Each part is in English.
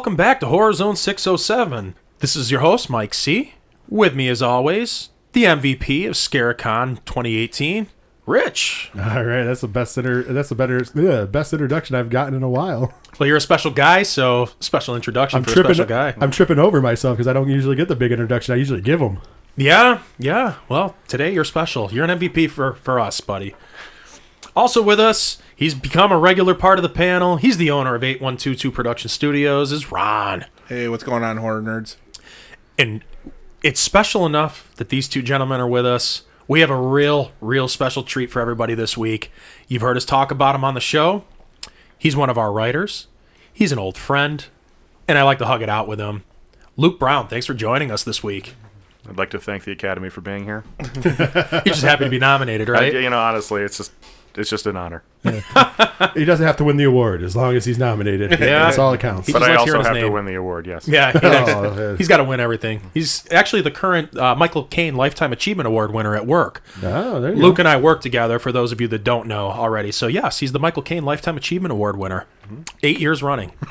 Welcome back to Horror Zone 607. This is your host, Mike C. With me, as always, the MVP of Scaricon 2018, Rich. All right, that's the best inter- that's the better yeah, best introduction I've gotten in a while. Well, you're a special guy, so special introduction I'm for tripping a special guy. I'm tripping over myself because I don't usually get the big introduction. I usually give them. Yeah, yeah. Well, today you're special. You're an MVP for, for us, buddy. Also with us, he's become a regular part of the panel. He's the owner of 8122 Production Studios, is Ron. Hey, what's going on, horror nerds? and it's special enough that these two gentlemen are with us. We have a real, real special treat for everybody this week. You've heard us talk about him on the show. He's one of our writers. He's an old friend, and I like to hug it out with him. Luke Brown, thanks for joining us this week. I'd like to thank the Academy for being here. You're just happy to be nominated, I- right? you know, honestly, it's just it's just an honor. He doesn't have to win the award as long as he's nominated. Yeah. that's all that counts. He But just I also hearing his have to win the award. Yes. Yeah, he- Oh, yeah. he's got to win everything. He's actually the current uh, Michael Caine Lifetime Achievement Award winner at work. Oh, there you Luke go. and I work together. For those of you that don't know already, so yes, he's the Michael Caine Lifetime Achievement Award winner, eight years running.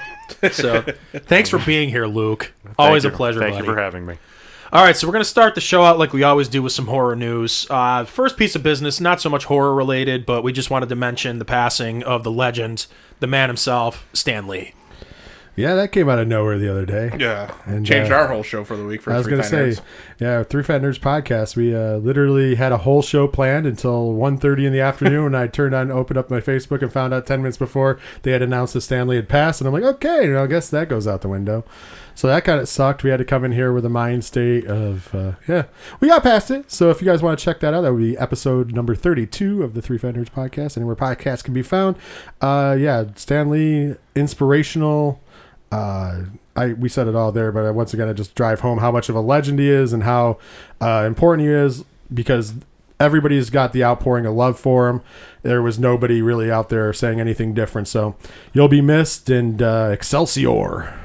So, thanks for being here, Luke. Always Thank a pleasure. Thank buddy. you for having me. All right, so we're gonna start the show out like we always do with some horror news. Uh, first piece of business, not so much horror related, but we just wanted to mention the passing of the legend, the man himself, Stan Lee. Yeah, that came out of nowhere the other day. Yeah, And, changed uh, our whole show for the week. For I was going to say, Nerds. yeah, Three Fat Nerds podcast. We uh, literally had a whole show planned until 1.30 in the afternoon. and I turned on, opened up my Facebook, and found out ten minutes before they had announced that Stan Lee had passed. And I'm like, okay, I guess that goes out the window. So that kind of sucked. We had to come in here with a mind state of, uh, yeah, we got past it. So if you guys want to check that out, that would be episode number 32 of the Three Fat Nerds podcast, anywhere podcasts can be found. Uh, yeah, Stan Lee, inspirational. Uh, I we said it all there, but once again, I just drive home how much of a legend he is and how uh, important he is because everybody's got the outpouring of love for him. There was nobody really out there saying anything different. So you'll be missed and uh, Excelsior.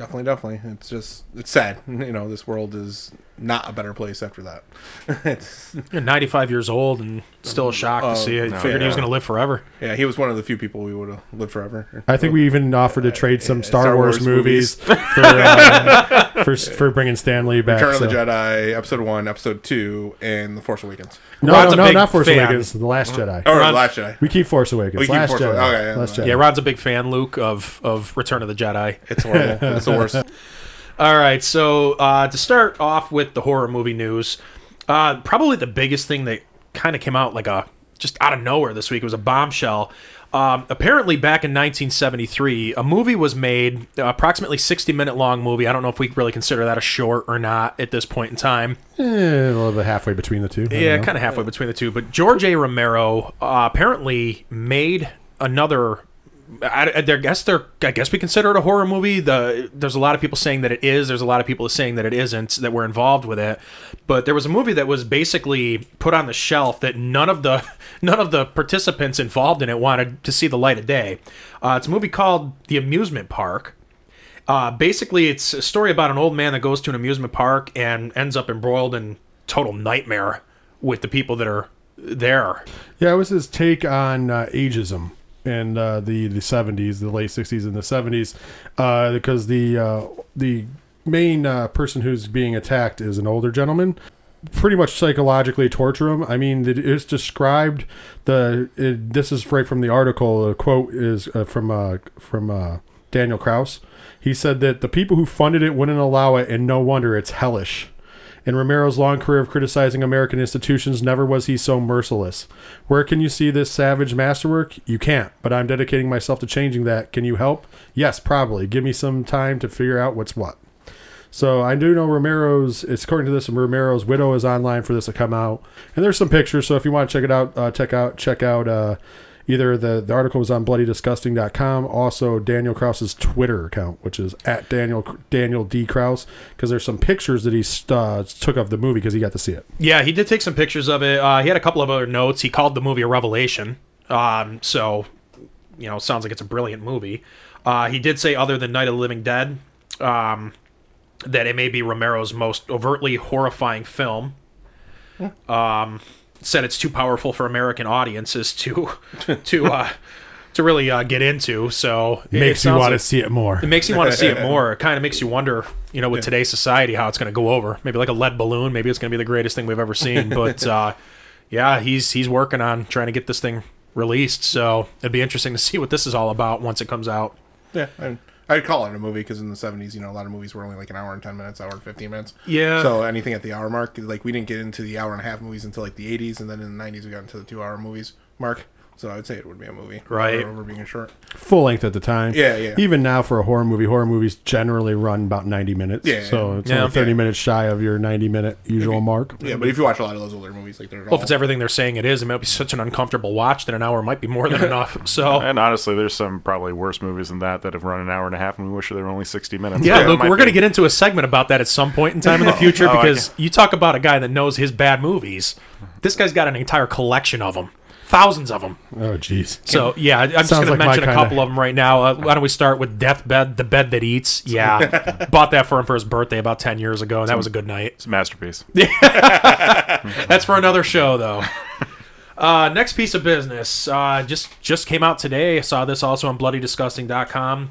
Definitely, definitely. It's just it's sad. You know, this world is not a better place after that. it's, You're 95 years old and still a shock to see it. no, Figured he was gonna live forever. yeah, he was one of the few people we would have lived forever. I think we even offered to trade some uh, Star, Star Wars, Wars movies, for, uh, for for bringing Stan Lee back. Return of the Jedi, Episode One, Episode Two, and The Force Awakens. No, Ron's no, no, not Force fan. Awakens. The Last Jedi. Or Ron- Last Jedi. We keep Force Awakens. We keep Last Force Jedi. Awakens. Okay, yeah, Last. Jedi. Yeah, Ron's a big fan, Luke, of of Return of the Jedi. It's horrible. it's the worst. All right, so uh, to start off with the horror movie news, uh, probably the biggest thing that kind of came out like a just out of nowhere this week was a bombshell. Um, apparently, back in 1973, a movie was made, uh, approximately 60 minute long movie. I don't know if we really consider that a short or not at this point in time. Eh, a little bit halfway between the two. I Yeah, kind of halfway between the two. But George A. Romero uh, apparently made another. I, I guess they're. I guess we consider it a horror movie. The there's a lot of people saying that it is. There's a lot of people saying that it isn't. That were involved with it. But there was a movie that was basically put on the shelf that none of the none of the participants involved in it wanted to see the light of day. Uh, it's a movie called The Amusement Park. Uh, basically, it's a story about an old man that goes to an amusement park and ends up embroiled in total nightmare with the people that are there. Yeah, it was his take on uh, ageism in uh, the the seventies, the late sixties and the seventies, uh, because the uh, the main uh, person who's being attacked is an older gentleman. Pretty much psychologically torture him. I mean, it is described. The it, this is right from the article. The quote is uh, from uh, from Daniel Kraus. He said that the people who funded it wouldn't allow it, and no wonder it's hellish. In Romero's long career of criticizing American institutions, never was he so merciless. Where can you see this savage masterwork? You can't, but I'm dedicating myself to changing that. Can you help? Yes, probably. Give me some time to figure out what's what. So I do know Romero's. It's according to this, and Romero's widow is online for this to come out, and there's some pictures. So if you want to check it out, uh, check out check out uh, either the the article was on bloodydisgusting.com, also Daniel Kraus's Twitter account, which is at Daniel Daniel D Krause, because there's some pictures that he uh, took of the movie because he got to see it. Yeah, he did take some pictures of it. Uh, he had a couple of other notes. He called the movie a revelation. Um, so, you know, sounds like it's a brilliant movie. Uh, he did say, other than Night of the Living Dead, um, that it may be Romero's most overtly horrifying film. Um, said it's too powerful for American audiences to to uh, to really uh, get into. So it- it Makes you sounds want to like- see it more. it makes you want to see it more. It kind of makes you wonder, you know, with today's society, how it's going to go over. Maybe like a lead balloon. Maybe it's going to be the greatest thing we've ever seen. But uh, yeah, he's he's working on trying to get this thing released. So it'd be interesting to see what this is all about once it comes out. Yeah, I, I'd call it a movie because in the '70s, you know, a lot of movies were only like an hour and ten minutes, hour and fifteen minutes. Yeah. So anything at the hour mark, like we didn't get into the hour and a half movies until like the '80s, and then in the '90s we got into the two-hour movies mark. So I would say it would be a movie, Right. Over, over being short. Full length at the time. Yeah, yeah. Even now for a horror movie, horror movies generally run about 90 minutes. Yeah, So it's yeah. only 30 Yeah. minutes shy of your 90 minute usual mark. Yeah, but if you watch a lot of those older movies, like they're Well, all if it's everything they're saying it is, it might be such an uncomfortable watch that an hour might be more than enough. So And honestly, there's some probably worse movies than that that have run an hour and a half, and we wish they were only 60 minutes. Yeah, So it Luke, we're going to get into a segment about that at some point in time in the future Oh, because you talk about a guy that knows his bad movies. This guy's got an entire collection of them, thousands of them. Oh, jeez. So yeah, I- I'm just Sounds going to like my mention a kinda- couple of them right now. Uh, why don't we start with Deathbed, the bed that eats? Yeah, bought that for him for his birthday about ten years ago, and that was a good night. It's a masterpiece. That's for another show, though. Uh, next piece of business uh, just just came out today. I saw this also on BloodyDisgusting.com.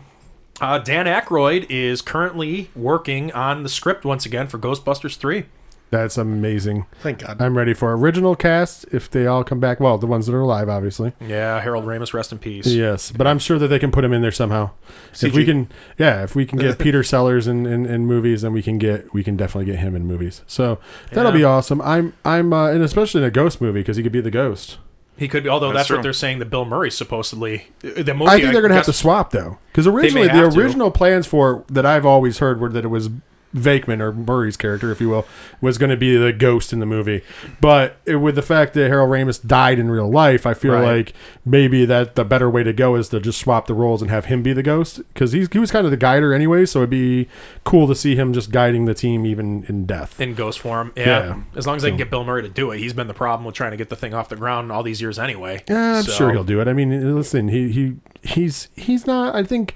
Uh, Dan Aykroyd is currently working on the script once again for Ghostbusters 3. That's amazing. thank God. I'm ready for original cast if they all come back. Well, the ones that are alive, obviously. Yeah, Harold Ramis, rest in peace. Yes, but I'm sure that they can put him in there somehow. If we can, yeah, if we can get Peter Sellers in, in, in movies, then we can get we can definitely get him in movies. So that'll Yeah. be awesome. I'm I'm uh, and especially in a ghost movie because he could be the ghost. He could be, although That's that's, what they're saying that Bill Murray supposedly. The movie, I think they're going to have to swap though, because originally the have to. original plans for that I've always heard were that it was Venkman or Murray's character, if you will, was going to be the ghost in the movie. But it, with the fact that Harold Ramis died in real life, I feel Right. like maybe that the better way to go is to just swap the roles and have him be the ghost because he was kind of the guider anyway. So it'd be cool to see him just guiding the team even in death. in ghost form. Yeah. Yeah. As long as they can get Bill Murray to do it. He's been the problem with trying to get the thing off the ground all these years anyway. Yeah, I'm So- sure he'll do it. I mean, listen, he he he's he's not. I think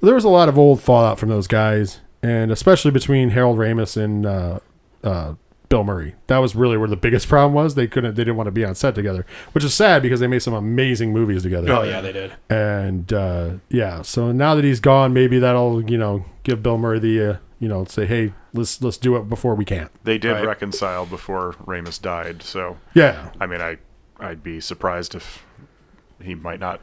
there was a lot of old fallout from those guys, and especially between Harold Ramis and uh, uh, Bill Murray. That was really where the biggest problem was. They couldn't. They didn't want to be on set together, which is sad because they made some amazing movies together. Oh, yeah, they did. And uh, yeah, so now that he's gone, maybe that'll you know give Bill Murray the uh, you know say, hey, let's let's do it before we can't. They did Right. reconcile before Ramis died, so Yeah, I mean, I I'd be surprised if he might not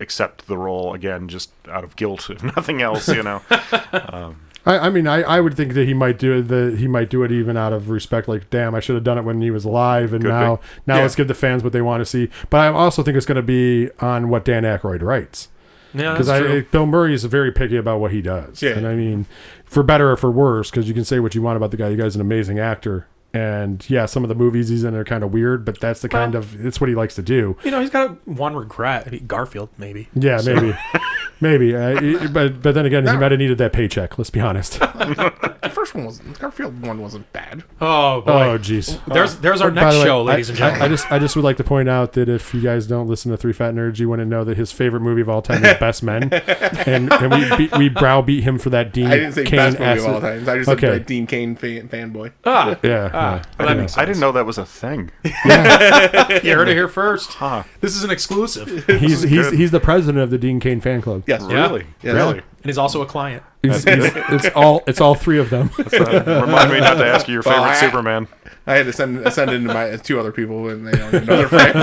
accept the role again, just out of guilt, if nothing else. You know, I, I mean, I, I would think that he might do it. That he might do it even out of respect. Like, damn, I should have done it when he was alive, and Could be. now, now Yeah. let's give the fans what they want to see. But I also think it's going to be on what Dan Aykroyd writes, Yeah, because that's I true. Bill Murray is very picky about what he does. Yeah. and I mean, for better or for worse, because you can say what you want about the guy. The guy's an amazing actor, and yeah, some of the movies he's in are kind of weird, but that's the kind Well- of it's what he likes to do. You know, he's got one regret. I mean, Garfield, maybe. Yeah, maybe, maybe. Uh, it- but but then again, he might have needed that paycheck. Let's be honest. the first one was Garfield one wasn't bad. Oh, boy. Oh, jeez. There's there's our By next the way, show, ladies I, and gentlemen. I, I just I just would like to point out that if you guys don't listen to Three Fat Nerds, you wouldn't know that his favorite movie of all time is Best Men, and, and we beat, we browbeat him for that Dean I didn't say Cain best movie acid- of all time. I just Okay. said uh, Dean Cain fan, fanboy. ah, Yeah, Ah, yeah. well, that makes I didn't know that was a thing. you heard it here first. Huh. This is an exclusive. he's he's good. he's the president of the Dean Cain fan club. Yes. Yeah. Really? Yeah. Really? And he's also a client. He's, he's, it's all it's all three of them. Uh, remind me not to ask you your Well, favorite I- Superman. I had to send send in to my two other people and they don't even know their friends.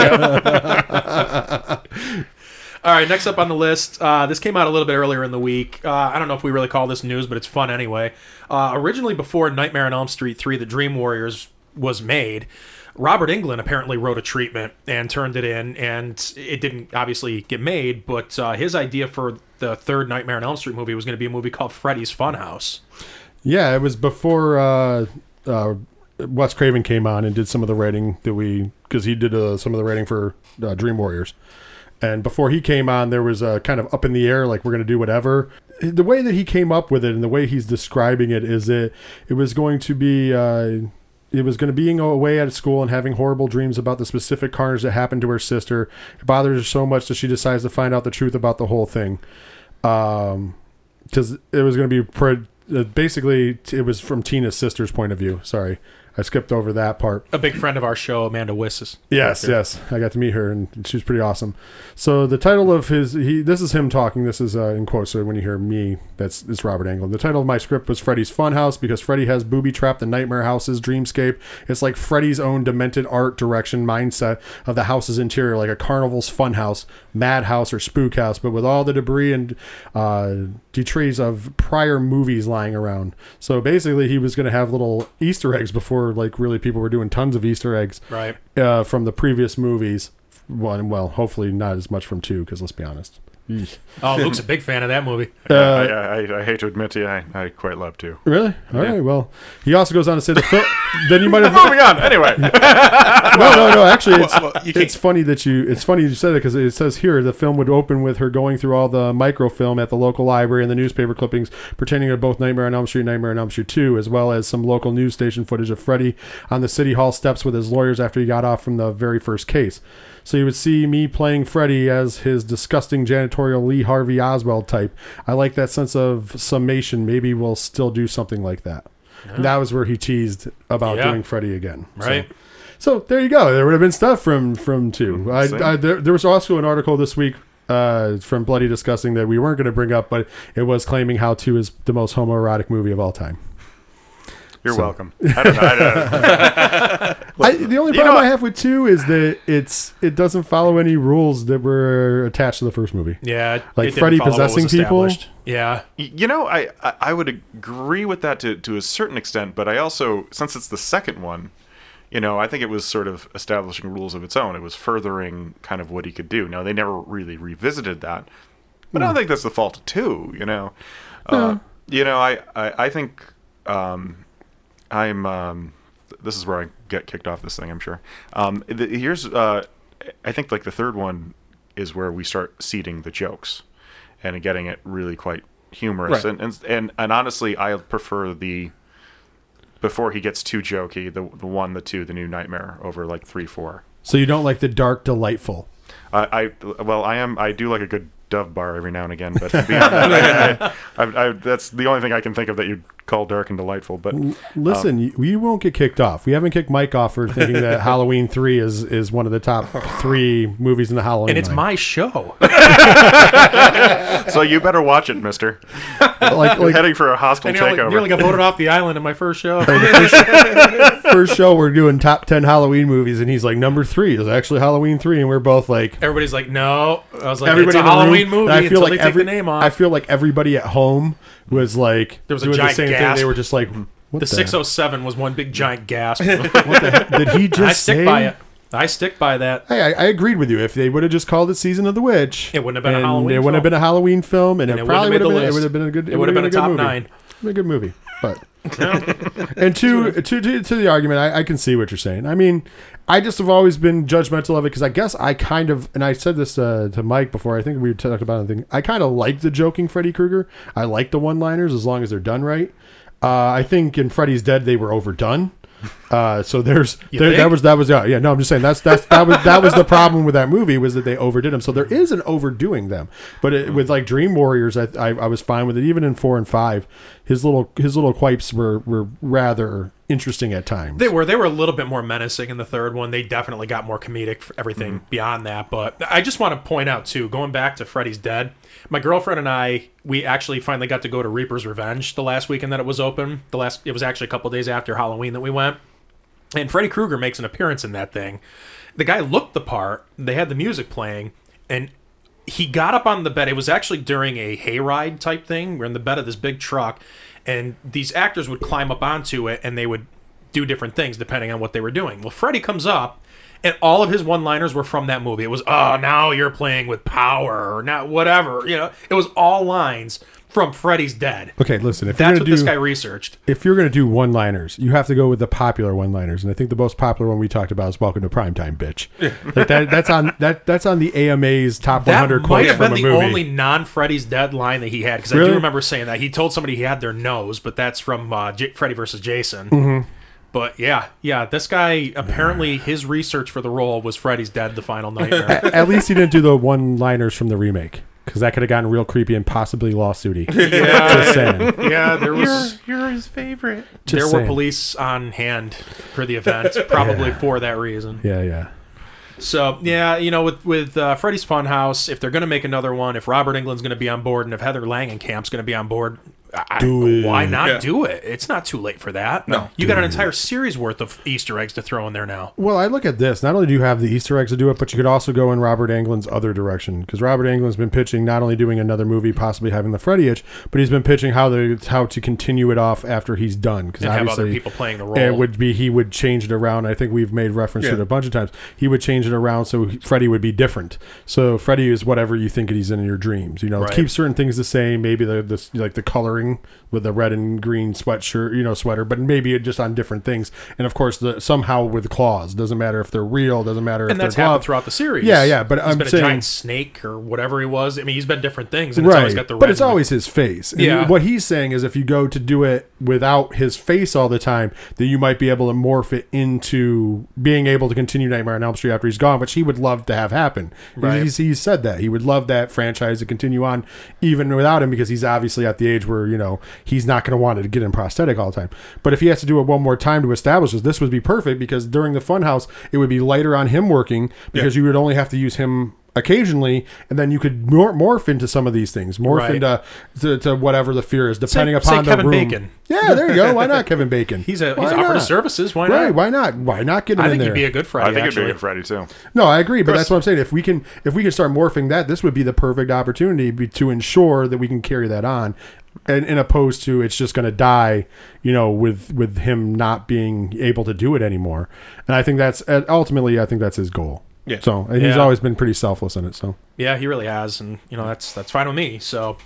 All right, next up on the list. Uh, this came out a little bit earlier in the week. Uh, I don't know if we really call this news, but it's fun anyway. Uh, originally, before Nightmare on Elm Street 3, The Dream Warriors was made, Robert Englund apparently wrote a treatment and turned it in, and it didn't obviously get made, but uh, his idea for the third Nightmare on Elm Street movie was going to be a movie called Freddy's Funhouse. Yeah, it was before uh, uh, Wes Craven came on and did some of the writing that we because he did uh, some of the writing for uh, Dream Warriors. And before he came on, there was a kind of up in the air, like we're going to do whatever. The way that he came up with it and the way he's describing it is that it was going to be. It was going to being away at school and having horrible dreams about the specific carnage that happened to her sister. It bothers her so much that she decides to find out the truth about the whole thing. Um, because it was going to be pre- basically it was from Tina's sister's point of view. Sorry, I skipped over that part. A big friend of our show, Amanda Wisses. Yes, yes, I got to meet her and she was pretty awesome. So the title of his he this is him talking. This is uh, in quotes. So when you hear me, that's it's Robert Englund. The title of my script was Freddy's Funhouse because Freddy has booby trapped the nightmare house's dreamscape. It's like Freddy's own demented art direction mindset of the house's interior, like a carnival's funhouse, madhouse, or spook house, but with all the debris and uh, detritus of prior movies lying around. So basically, he was going to have little Easter eggs before, like really people were doing tons of Easter eggs Right. uh, from the previous movies. One, well, hopefully not as much from two, because let's be honest. Oh, Luke's a big fan of that movie. Uh, I, I, I hate to admit to you, I, I quite love to. Really? All right. Yeah. Well, he also goes on to say the film. then you might have. Moving on. Anyway, no, no, no. Actually, it's, Well, well, you can't- it's funny that you. It's funny you said it because it says here the film would open with her going through all the microfilm at the local library and the newspaper clippings pertaining to both Nightmare on Elm Street, and Nightmare on Elm Street Two, as well as some local news station footage of Freddy on the city hall steps with his lawyers after he got off from the very first case. So you would see me playing Freddy as his disgusting janitorial Lee Harvey Oswald type. I like that sense of summation. Maybe we'll still do something like that. And that was where he teased about Yeah. doing Freddy again. So- Right. so there you go. There would have been stuff from from two. Mm. I, I, there, there was also an article this week uh, from Bloody Disgusting that we weren't going to bring up, but it was claiming how two is the most homoerotic movie of all time. You're So- welcome. I don't know. I don't know. I, the only you problem know- I have with two is that it's it doesn't follow any rules that were attached to the first movie. Yeah. it- Like it Freddy follow what was possessing people? Yeah. You know, I, I I would agree with that to to a certain extent, but I also, since it's the second one, you know, I think it was sort of establishing rules of its own. It was furthering kind of what he could do. Now they never really revisited that, but I don't think that's the fault of two. You know, uh, you know, I I, I think um, I'm. Um, this is where I get kicked off this thing. I'm sure. Um, the, here's. Uh, I think like the third one is where we start seeding the jokes, and getting it really quite humorous. Right. And, and and and honestly, I prefer the before he gets too jokey, the the one, the two, the new nightmare over like three, four. So you don't like the dark, delightful. I, I well, I am. I do like a good Dove bar every now and again, but that, I, I, I, that's the only thing I can think of that you'd call dark and delightful. But Listen, um, you, you won't get kicked off. We haven't kicked Mike off for thinking that Halloween three is is one of the top three movies in the Halloween. And it's line. my show. so you better watch it, Mister. like You're like heading for a hostile I nearly, takeover. nearly got voted off the island in my first show. first show we're doing top 10 halloween movies and he's like number three is actually halloween three and we're both like Everybody's like, no. I was like, everybody it's a in the room- Halloween movie i feel until like they take every, the name off. i feel like everybody at home was like There was a doing the giant same thing they were just like what the 607 was one big giant gasp. what the heck did he just I stick say by it. I stick by that. Hey, I, I agreed with you. If they would have just called it "Season of the Witch," It wouldn't have been a and Halloween It wouldn't have film. been a Halloween film, and, And it, it probably would wouldn't have have been. made It would have been a good. list. It would would have have been a top movie. nine. Been a good movie, but and to, to to to the argument, I, I can see what you're saying. I mean, I just have always been judgmental of it because I guess I kind of, and I said this uh, to Mike before. I think we talked about it. I think I kind of like the joking Freddy Krueger. I like the one-liners as long as they're done right. Uh, I think in Freddy's Dead they were overdone. Uh, so there's there, that was that was yeah, yeah no I'm just saying that's that's that was that was the problem with that movie was that they overdid them so there is an overdoing them but it, with like Dream Warriors I, I I was fine with it even in four and five his little his little quipes were were rather interesting at times They were they were a little bit more menacing in the third one. They definitely got more comedic for everything Mm-hmm. beyond that. But I just want to point out too, going back to Freddy's Dead, my girlfriend and I we actually finally got to go to Reaper's Revenge the last weekend that it was open. The last it was actually a couple days after Halloween that we went. And Freddy Krueger makes an appearance in that thing. The guy looked the part. They had the music playing, and he got up on the bed. It was actually during a hayride type thing. We're in the bed of this big truck, and these actors would climb up onto it, and they would do different things depending on what they were doing. Well, Freddy comes up. And all of his one-liners were from that movie. It was, "Oh, now you're playing with power," or "Now whatever." You know, it was all lines from Freddy's Dead. Okay, listen. If That's you're what gonna this do, guy researched. if you're gonna do one-liners, you have to go with the popular one-liners, and I think the most popular one we talked about is "Welcome to Primetime, bitch." like that, that's on that that's on the AMA's top That 100 might quotes have from been a the movie. only non-Freddy's Dead line that he had because I do remember saying that he told somebody he had their nose, but that's from uh, J- Freddy versus Jason. Mm-hmm. But yeah, yeah, this guy apparently his research for the role was Freddy's Dead: The Final Nightmare. At least he didn't do the one-liners from the remake because that could have gotten real creepy and possibly lawsuity. Just yeah, saying. yeah, there was You're his favorite. Just there were police on hand for the event, probably for that reason. Yeah, yeah. So yeah, you know, with with uh, Freddy's Funhouse, if they're going to make another one, if Robert Englund's going to be on board, and if Heather Langenkamp's going to be on board, I, Do it. why not Yeah. do it? It's not too late for that. No. you got an entire series worth of Easter eggs to throw in there now. Well, I look at this. Not only do you have the Easter eggs to do it, but you could also go in Robert Englund's other direction because Robert Englund's been pitching not only doing another movie, possibly having the Freddy itch, but he's been pitching how the how to continue it off after he's done. Because And have obviously, other people playing the role. It would be he would change it around. I think we've made reference to it a bunch of times. He would change it around so he- Freddy would be different. So Freddy is whatever you think he's in your dreams. You know, Right. keep certain things the same. Maybe the the like the coloring with a red and green sweatshirt, you know, sweater, but maybe it just on different things. And of course, the somehow with claws. Doesn't matter if they're real. Doesn't matter and if that's they're happened throughout the series. Yeah, yeah, but he's I'm been saying- a giant snake or whatever he was. I mean, he's been different things, and it's always got the red. but it's always his face. And Yeah. What he's saying is, if you go to do it without his face all the time, then you might be able to morph it into being able to continue Nightmare on Elm Street after he's gone, which he would love to have happen. Right. He's, he's said that he would love that franchise to continue on even without him because he's obviously at the age where you know he's not going to want to get in prosthetic all the time. But if he has to do it one more time to establish this, this would be perfect because during the Funhouse it would be lighter on him working because you would only have to use him occasionally and then you could mor- morph into some of these things morph Right. into to, to whatever the fear is depending say upon the Kevin room Bacon. yeah there you go why not kevin bacon He's a Why he's offered not? his services. Why not? right why not why not get him I in think there he'd be a good Friday. I Freddy. think it'd be a good Freddy too. no, I agree, but that's what I'm saying. If we can, if we can start morphing that, this would be the perfect opportunity be, to ensure that we can carry that on, and in opposed to it's just going to die, you know, with with him not being able to do it anymore. And I think that's uh, ultimately, I think that's his goal. Yeah. So, and he's Yeah. always been pretty selfless in it. So, Yeah, he really has, and you know that's that's fine with me. So,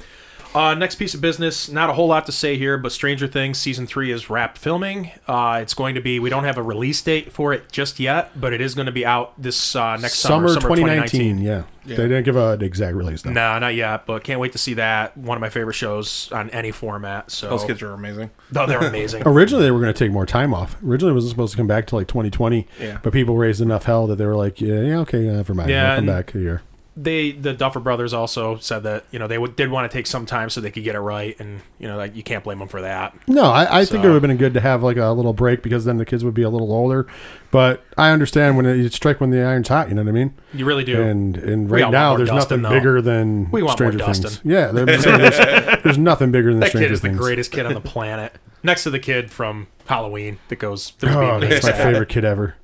uh, next piece of business, not a whole lot to say here, but Stranger Things season three is wrapped filming. Uh, it's going to be. We don't have a release date for it just yet, but it is going to be out this uh, next summer, summer, summer 2019. Yeah. they didn't give an exact release though. No, not yet, but can't wait to see that. One of my favorite shows on any format. So Those kids are amazing. oh, they're amazing. Originally, they were going to take more time off. Originally, it wasn't supposed to come back to like 2020. Yeah. But people raised enough hell that they were like, yeah, yeah okay, never mind. Yeah, I'll come back a year. They the Duffer Brothers also said that you know they would, did want to take some time so they could get it right, and you know like you can't blame them for that. No, I, I think it would have been good to have like a little break because then the kids would be a little older. But I understand when it, you strike when the iron's hot. You know what I mean? You really do. And and right now, there's Dustin, nothing though. bigger than We want more Stranger Things. Dustin. Yeah, they're there's, there's nothing bigger than that Stranger kid is Things. the greatest kid on the planet, next to the kid from Halloween that goes through Oh, that's my favorite kid ever.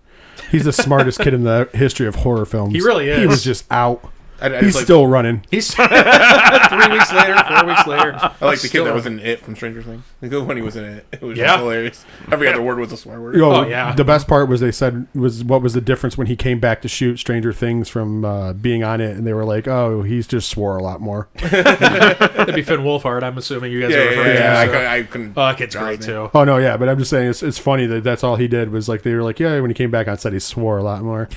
He's the smartest kid in the history of horror films. He really is. He was just out. I, I He's like, still running. He's three weeks later, four weeks later. I like the kid that was in It from Stranger Things. Like, when he was in it, it was Yeah. just hilarious. Every other word was a swear word. Oh, Oh, yeah. The best part was they said was what was the difference when he came back to shoot Stranger Things from uh, being on it, and they were like, "Oh, he's just swore a lot more." That'd be Finn Wolfhard. I'm assuming you guys Yeah, are yeah, referring yeah. I, to. so- cou- I couldn't. Oh, that kid's great too. Oh no, yeah, but I'm just saying it's, it's funny that that's all he did was like they were like, yeah, when he came back on set, he swore a lot more.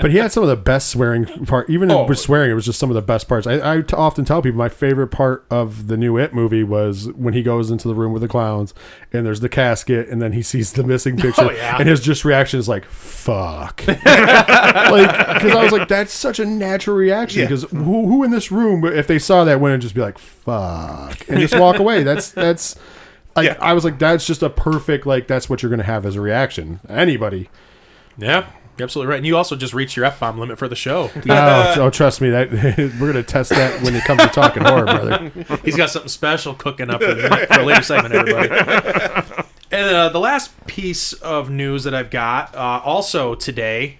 But he had some of the best swearing part. Even Oh. with swearing, it was just some of the best parts. I, often tell people my favorite part of the new It movie was when he goes into the room with the clowns and there's the casket, and then he sees the missing oh, picture, Oh, yeah. and his just reaction is like, "Fuck," like because I was like, that's such a natural reaction. Yeah. Because who, who in this room, if they saw that, wouldn't just be like, "Fuck," and just walk away? That's that's. Like, Yeah. I was like, that's just a perfect like that's what you're gonna have as a reaction. Anybody. Yeah, you're absolutely right. And you also just reached your f bomb limit for the show. No, oh, trust me, that we're gonna test that when it comes to talking horror, brother. He's got something special cooking up for, for a later segment, everybody. And uh, the last piece of news that I've got, uh, also today,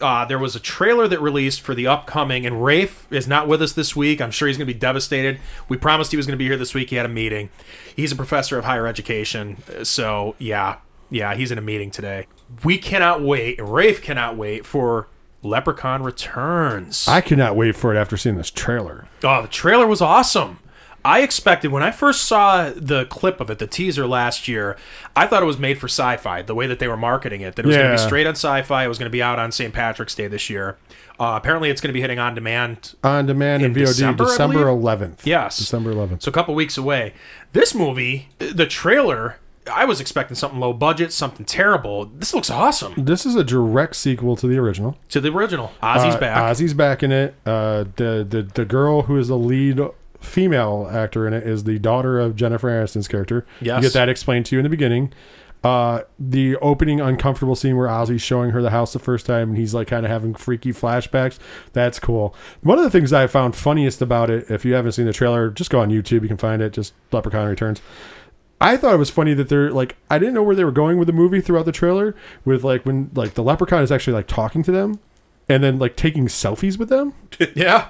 uh, there was a trailer that released for the upcoming, and Rafe is not with us this week. I'm sure he's going to be devastated. We promised he was going to be here this week. He had a meeting. He's a professor of higher education, so yeah, yeah, he's in a meeting today. We cannot wait. Rafe cannot wait for Leprechaun Returns. I cannot wait for it after seeing this trailer. Oh, the trailer was awesome. I expected when I first saw the clip of it, the teaser last year, I thought it was made for sci-fi. The way that they were marketing it, that it was going to be straight on sci-fi. It was going to be out on St. Patrick's Day this year. Uh, apparently, it's going to be hitting on demand. On demand In and VOD December, December 11th. Yes. December 11th. So a couple weeks away. This movie, the trailer, I was expecting something low budget, something terrible. This looks awesome. This is a direct sequel to the original. To the original, Ozzy's Uh, back. Ozzy's back in it. Uh, the, the the girl who is the lead female actor in it is the daughter of Jennifer Aniston's character. Yes. You get that explained to you in the beginning. Uh, the opening uncomfortable scene where Ozzy's showing her the house the first time and he's like kind of having freaky flashbacks. That's cool. One of the things I found funniest about it, if you haven't seen the trailer, just go on YouTube. You can find it. Just Leprechaun Returns. I thought it was funny that they're like I didn't know where they were going with the movie throughout the trailer with like when like the leprechaun is actually like talking to them and then like taking selfies with them. Yeah.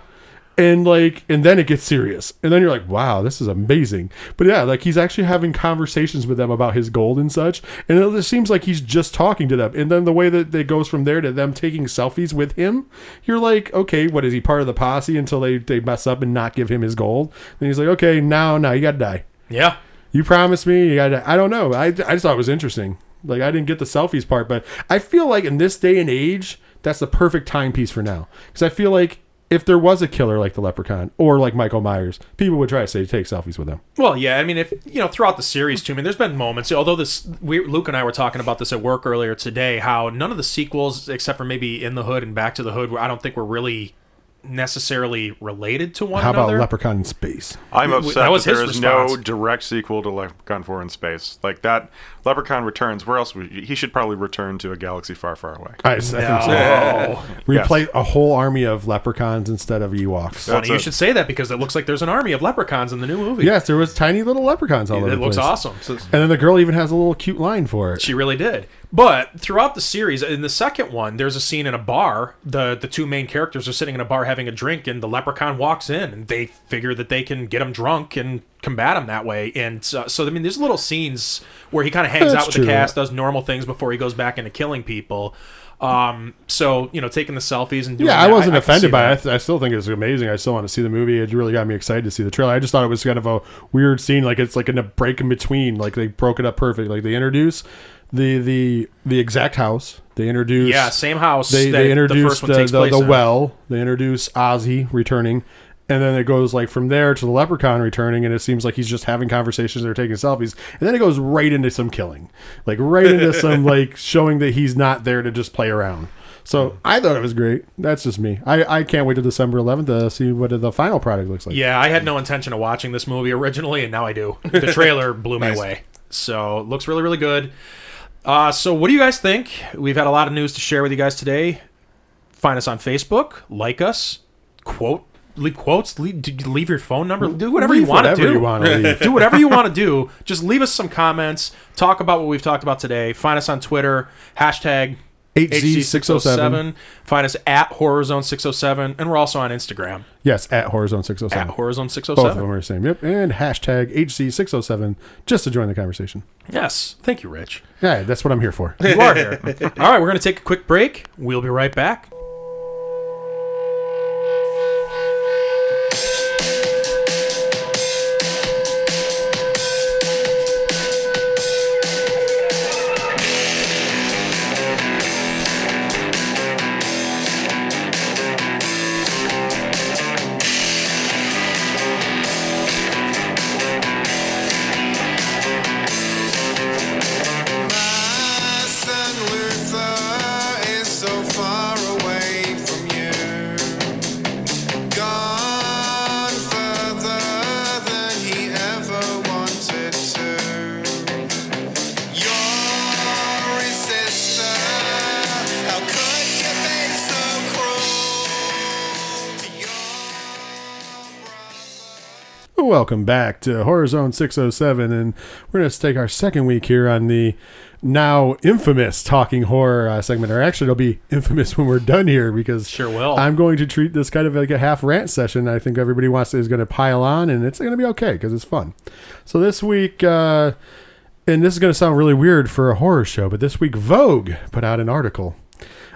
and like and then it gets serious. And then you're like wow this is amazing. But yeah like he's actually having conversations with them about his gold and such. And it just seems like he's just talking to them. And then the way that it goes from there to them taking selfies with him you're like okay what is he part of the posse until they they mess up and not give him his gold? And he's like okay now now you gotta die. Yeah. You promised me. Gotta, I don't know. I, I just thought it was interesting. Like I didn't get the selfies part, but I feel like in this day and age, that's the perfect timepiece for now. Because I feel like if there was a killer like the Leprechaun or like Michael Myers, people would try to say take selfies with them. Well, yeah, I mean, if you know, throughout the series too, I mean, there's been moments. Although this, we, Luke and I were talking about this at work earlier today. How none of the sequels, except for maybe In the Hood and Back to the Hood, I don't think were really necessarily related to one another. How about. Leprechaun in space? I'm that upset that, was his there is no direct sequel to Leprechaun 4 in space. Like that, Leprechaun returns. Where else? Would, he should probably return to a galaxy far, far away. I, I think so. Oh, Replace a whole army of leprechauns instead of Ewoks. funny you it. should say that because it looks like there's an army of leprechauns in the new movie. Yes, there was tiny little leprechauns all over it looks place. awesome. And then the girl even has a little cute line for it. She really did. But throughout the series, in the second one, there's a scene in a bar. The the two main characters are sitting in a bar having a drink, and the leprechaun walks in, and they figure that they can get him drunk and combat him that way. And so, so I mean, there's little scenes where he kind of hangs That's out with true. the cast, does normal things before he goes back into killing people. Um, so you know, taking the selfies and doing Yeah, I wasn't see offended by that. it. I, I still think it's amazing. I still want to see the movie. It really got me excited to see the trailer. I just thought it was kind of a weird scene, like it's like in a break in between. Like they broke it up perfect. Like they introduce the the the exact house. They introduce Yeah, same house. They they introduce first one uh, the the, the well. They introduce Ozzy returning. And then it goes like from there to the leprechaun returning, and it seems like he's just having conversations. They're taking selfies, and then it goes right into some killing, like right into some like showing that he's not there to just play around. So hmm. I thought it was great. That's just me. I, I can't wait to December 11th to see what the final product looks like. Yeah, I had no intention of watching this movie originally, and now I do. The trailer blew me Nice. away. So it looks really, really good. Uh, so what do you guys think? We've had a lot of news to share with you guys today. Find us on Facebook, like us, quote, leave quotes, leave, leave your phone number, do whatever you want to do. you wanna leave. do whatever you want to do. Just leave us some comments. Talk about what we've talked about today. Find us on Twitter, hashtag HZ607. Find us at HorrorZone607, and we're also on Instagram Yes, at HorrorZone 607. at HorrorZone607. Both of them are the same. Yep. And hashtag HC607 just to join the conversation. Yes. Thank you, Rich. Yeah, that's what I'm here for. You are here. All right, we're going to take a quick break. We'll be right back. Welcome back to Horror Zone 607, and we're going to take our second week here on the now infamous Talking Horror uh, segment. Or actually, it'll be infamous when we're done here because Sure will. I'm going to treat this kind of like a half rant session. I think everybody wants is going to pile on, and it's going to be okay because it's fun. So this week, uh, and this is going to sound really weird for a horror show, but this week Vogue put out an article.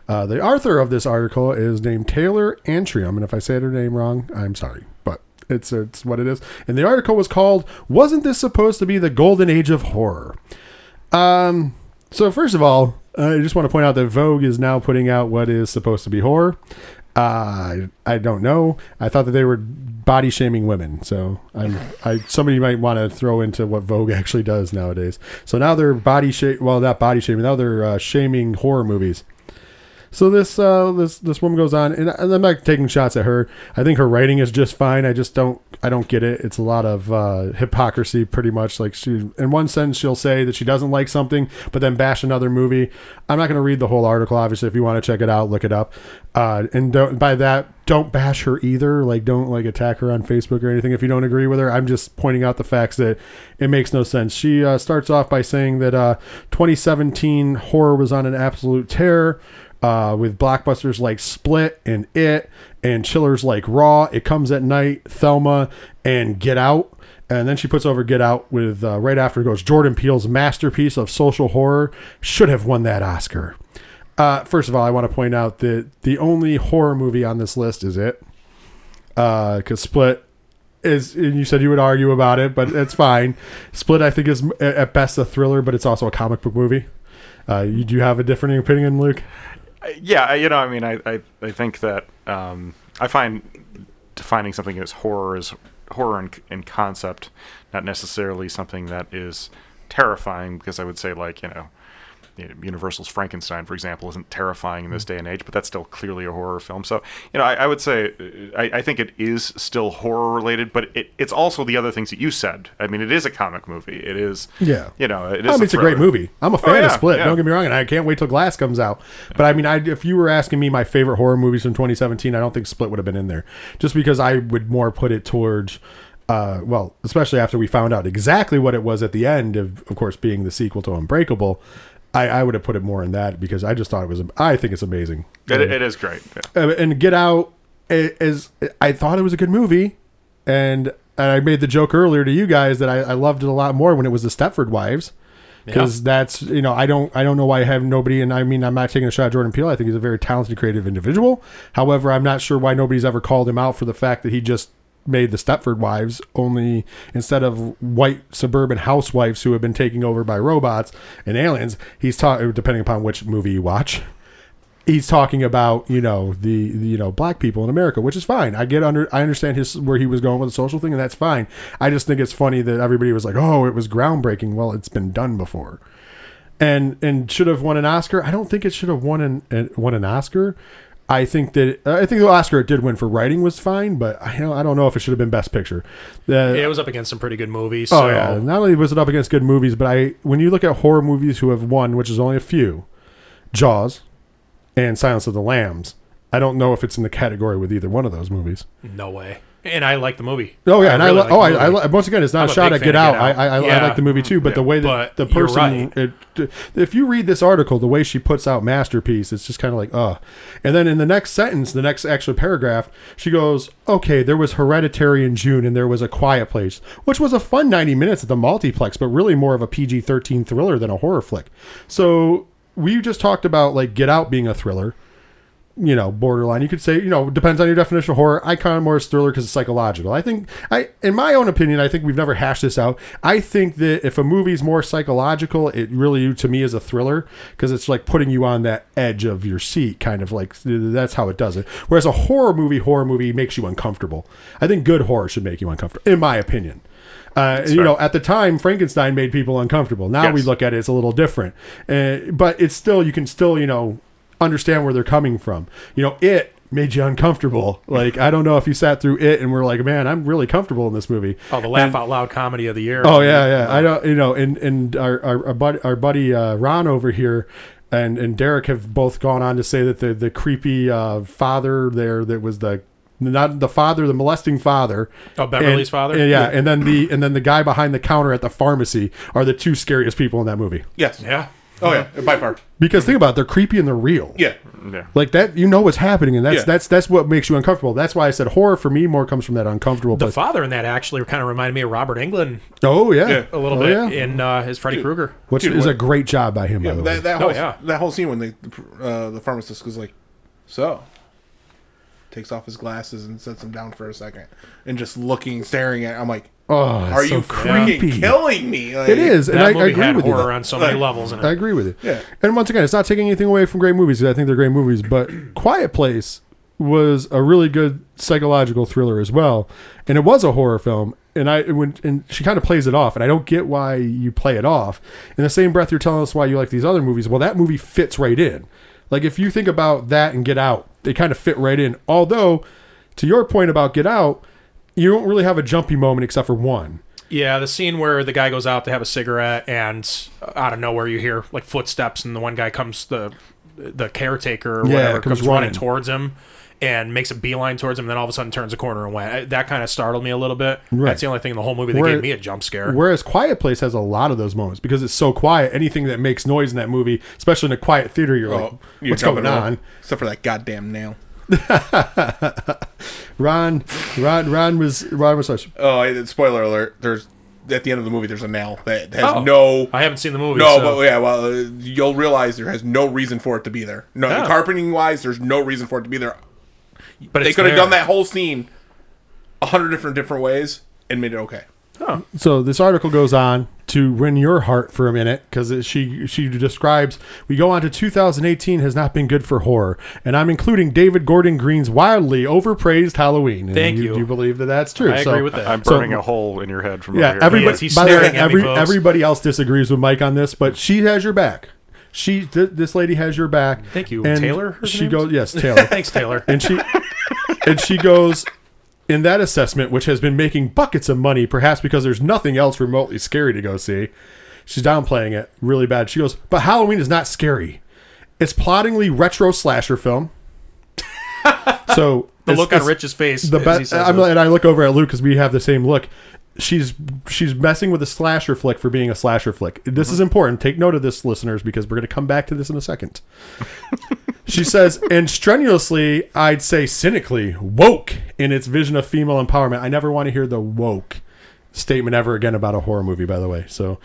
Uh, the author of this article is named Taylor Antrim, and if I say her name wrong, I'm sorry, but it's it's what it is. And the article was called "Wasn't this supposed to be the golden age of horror?" Um, so first of all, I just want to point out that Vogue is now putting out what is supposed to be horror. Uh, I, I don't know. I thought that they were body shaming women. So I'm, I somebody might want to throw into what Vogue actually does nowadays. So now they're body shame. Well, not body shaming. Now they're uh, shaming horror movies. So this uh, this this woman goes on, and and I'm not taking shots at her. I think her writing is just fine. I just don't I don't get it. It's a lot of uh, hypocrisy, pretty much. Like she, in one sentence, she'll say that she doesn't like something, but then bash another movie. I'm not going to read the whole article. Obviously, if you want to check it out, look it up. Uh, and don't, by that, don't bash her either. Like don't like attack her on Facebook or anything if you don't agree with her. I'm just pointing out the facts that it makes no sense. She uh, starts off by saying that uh, 2017 horror was on an absolute tear uh, with blockbusters like Split and It and chillers like Raw, It Comes at Night, Thelma, and Get Out. And then she puts over Get Out with uh, right after goes Jordan Peele's masterpiece of social horror should have won that Oscar. Uh, first of all, I want to point out that the only horror movie on this list is It, because Split is. And you said you would argue about it, but it's fine. Split, I think, is at best a thriller, but it's also a comic book movie. Uh, you do have a different opinion, Luke? Yeah, you know, I mean, I, I, I think that um, I find defining something as horror is horror in, in concept, not necessarily something that is terrifying. Because I would say, like, you know, you know, Universal's Frankenstein, for example, isn't terrifying in this day and age, but that's still clearly a horror film. So, you know, I, I would say uh, I, I think it is still horror related, but it, it's also the other things that you said. I mean, it is a comic movie. It is, Yeah. you know, it is. I mean, it's a great movie. I'm a fan Oh, yeah, of Split. yeah. Don't get me wrong, and I can't wait till Glass comes out. But I mean, I, if you were asking me my favorite horror movies from 2017, I don't think Split would have been in there, just because I would more put it towards. Uh, well, especially after we found out exactly what it was at the end of, of course, being the sequel to Unbreakable, I, I would have put it more in that because I just thought it was. I think it's amazing. It, it is great. Yeah. Uh, and Get Out is I thought it was a good movie, and, and I made the joke earlier to you guys that I, I loved it a lot more when it was the Stepford Wives, because that's you know I don't I don't know why I have nobody, and I mean I'm not taking a shot at Jordan Peele. I think he's a very talented, creative individual. However, I'm not sure why nobody's ever called him out for the fact that he just made the Stepford Wives only instead of white suburban housewives who have been taken over by robots and aliens. He's talking depending upon which movie you watch he's talking about you know the, the you know black people in America, which is fine. I get under I understand his where he was going with the social thing, and that's fine. I just think it's funny that everybody was like, "Oh, it was groundbreaking." Well, it's been done before, and and should have won an Oscar. I don't think it should have won an, an won an Oscar. I think that I think the Oscar it did win for writing was fine, but I don't, I don't know if it should have been Best Picture. The, it was up against some pretty good movies. Oh, so Oh yeah, not only was it up against good movies, but I when you look at horror movies who have won, which is only a few, Jaws, and Silence of the Lambs, I don't know if it's in the category with either one of those movies. no way. And I like the movie. Oh yeah, and I, really lo- like oh I, I once again, it's not I'm a a shot big at Get fan of Out. Get I, I, Out. I like the movie too, but the way that But the you're person, it, if you read this article, the way she puts out masterpiece, it's just kind of like, uh. And then in the next sentence, the next actual paragraph, she goes, "Okay, there was Hereditary in June, and there was A Quiet Place, which was a fun ninety minutes at the multiplex, but really more of a PG thirteen thriller than a horror flick." So we just talked about like Get Out being a thriller you know, borderline. You could say, you know, depends on your definition of horror. I kind of more thriller because it's psychological. I think, I, in my own opinion, I think we've never hashed this out. I think that if a movie's more psychological, it really, to me, is a thriller because it's like putting you on that edge of your seat, kind of like that's how it does it. Whereas a horror movie, horror movie makes you uncomfortable. I think good horror should make you uncomfortable, in my opinion. Uh, you fair. know, at the time, Frankenstein made people uncomfortable. Now Yes. we look at it, it's a little different. Uh, but it's still, you can still, you know, understand where they're coming from. You know, it made you uncomfortable. Like, I don't know if you sat through it and were like, man, I'm really comfortable in this movie. Oh, the laugh out loud comedy of the year. Oh yeah, yeah. I don't, you know, and and our our, our buddy, our buddy uh, Ron over here. And, and Derek have both gone on to say that the the creepy uh, father there that was the not the father, the molesting father. Oh, Beverly's And- father? and yeah, and then the and then the guy behind the counter at the pharmacy are the two scariest people in that movie. Yes. Yeah. Oh yeah, by far. Because think about it, they're creepy and they're real. Yeah. Yeah. Like that, you know what's happening, and that's Yeah. that's that's what makes you uncomfortable. That's why I said horror for me more comes from that uncomfortable The place. father in that actually kind of reminded me of Robert Englund oh yeah, Yeah. a little Oh, bit yeah. in uh, his Freddy Krueger. which Dude, is what- a great job by him. by the way. That, that Oh, whole yeah. that whole scene when they uh, the pharmacist was like, so takes off his glasses and sets them down for a second and just looking staring at. I'm like, oh, are so you creepy? freaking killing me? Like, It is, and That I, I agree had with you. horror there. on so many Right. levels in it. I agree with you. Yeah. And once again, it's not taking anything away from great movies. 'cause I think they're great movies, but Quiet Place was a really good psychological thriller as well, and it was a horror film. And I when and she kind of plays it off, and I don't get why you play it off. In the same breath, you're telling us why you like these other movies. Well, that movie fits right in. Like if you think about that and Get Out, they kind of fit right in. Although, to your point about Get Out, you don't really have a jumpy moment except for one. Yeah, the scene where the guy goes out to have a cigarette and uh, out of nowhere you hear like footsteps and the one guy comes the the caretaker or Yeah, whatever comes comes, running running. towards him and makes a beeline towards him and then all of a sudden turns a corner and went. That kind of startled me a little bit. Right. That's the only thing in the whole movie that Where- gave me a jump scare. Whereas Quiet Place has a lot of those moments because it's so quiet. Anything that makes noise in that movie, especially in a quiet theater, you're like, Oh, you're "What's going jumping on?" Except for that goddamn nail. Ron, Ron, Ron was Ron was such. Oh, and spoiler alert! There's at the end of the movie, there's a nail that has Oh. no. I haven't seen the movie. No, so- but yeah, well, uh, you'll realize there has no reason for it to be there. No, Yeah. carpeting wise, there's no reason for it to be there. But They could have done that whole scene a hundred different different ways and made it okay. Oh. So this article goes on to win your heart for a minute because she she describes we go on to 2018 has not been good for horror, and I'm including David Gordon Green's wildly overpraised Halloween. And Thank you. you. Do you believe that that's true? I So- agree with that. I'm So- burning a hole in your head from Yeah, over here. everybody. is. He's by the way, staring at me, every, folks. everybody else disagrees with Mike on this, but she has your back. She, th- this lady has your back. Thank you. And Taylor, She goes, yes, Taylor. Thanks, Taylor. and she, and she goes, in that assessment, which has been making buckets of money, perhaps because there's nothing else remotely scary to go see. She's downplaying it really bad. She goes, but Halloween is not scary. It's plottingly retro slasher film. so the look on Rich's face. the be- I'm, and I look over at Luke because we have the same look. She's she's messing with a slasher flick for being a slasher flick. This mm-hmm. is important. Take note of this, listeners, because we're going to come back to this in a second. she says, and strenuously, I'd say cynically, woke in its vision of female empowerment. I never want to hear the woke statement ever again about a horror movie, by the way. So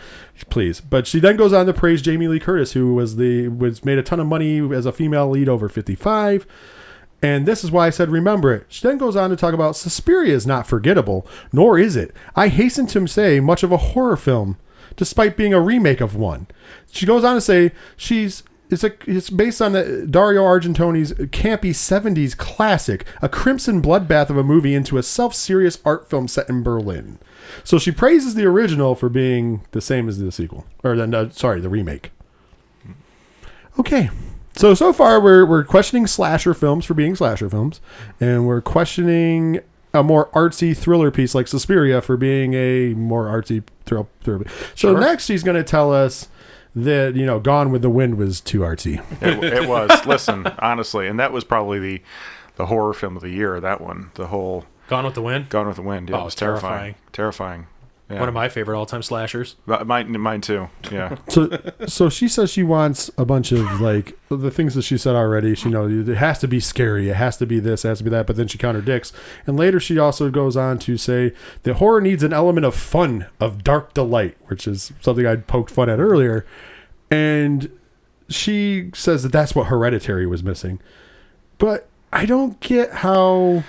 please. But she then goes on to praise Jamie Lee Curtis, who was the was made a ton of money as a female lead over 55. And this is why I said remember it. She then goes on to talk about Suspiria is not forgettable, nor is it. I hasten to say much of a horror film, despite being a remake of one. She goes on to say she's it's a it's based on the Dario Argento's campy 70s classic, a crimson bloodbath of a movie into a self-serious art film set in Berlin. So she praises the original for being the same as the sequel, or the no, sorry, the remake. Okay. So so far we're we're questioning slasher films for being slasher films, and we're questioning a more artsy thriller piece like Suspiria for being a more artsy thrill thriller. So Sure. next he's going to tell us that you know Gone with the Wind was too artsy. it, it was. Listen, honestly, and that was probably the the horror film of the year. That one, the whole Gone with the Wind. Gone with the Wind. Yeah, Oh, it was terrifying. Terrifying. Yeah. One of my favorite all-time slashers. Mine, mine too. Yeah. So so she says she wants a bunch of like the things that she said already. She knows it has to be scary. It has to be this. It has to be that. But then she contradicts. And later she also goes on to say that horror needs an element of fun, of dark delight, which is something I poked fun at earlier. And she says that that's what Hereditary was missing. But I don't get how.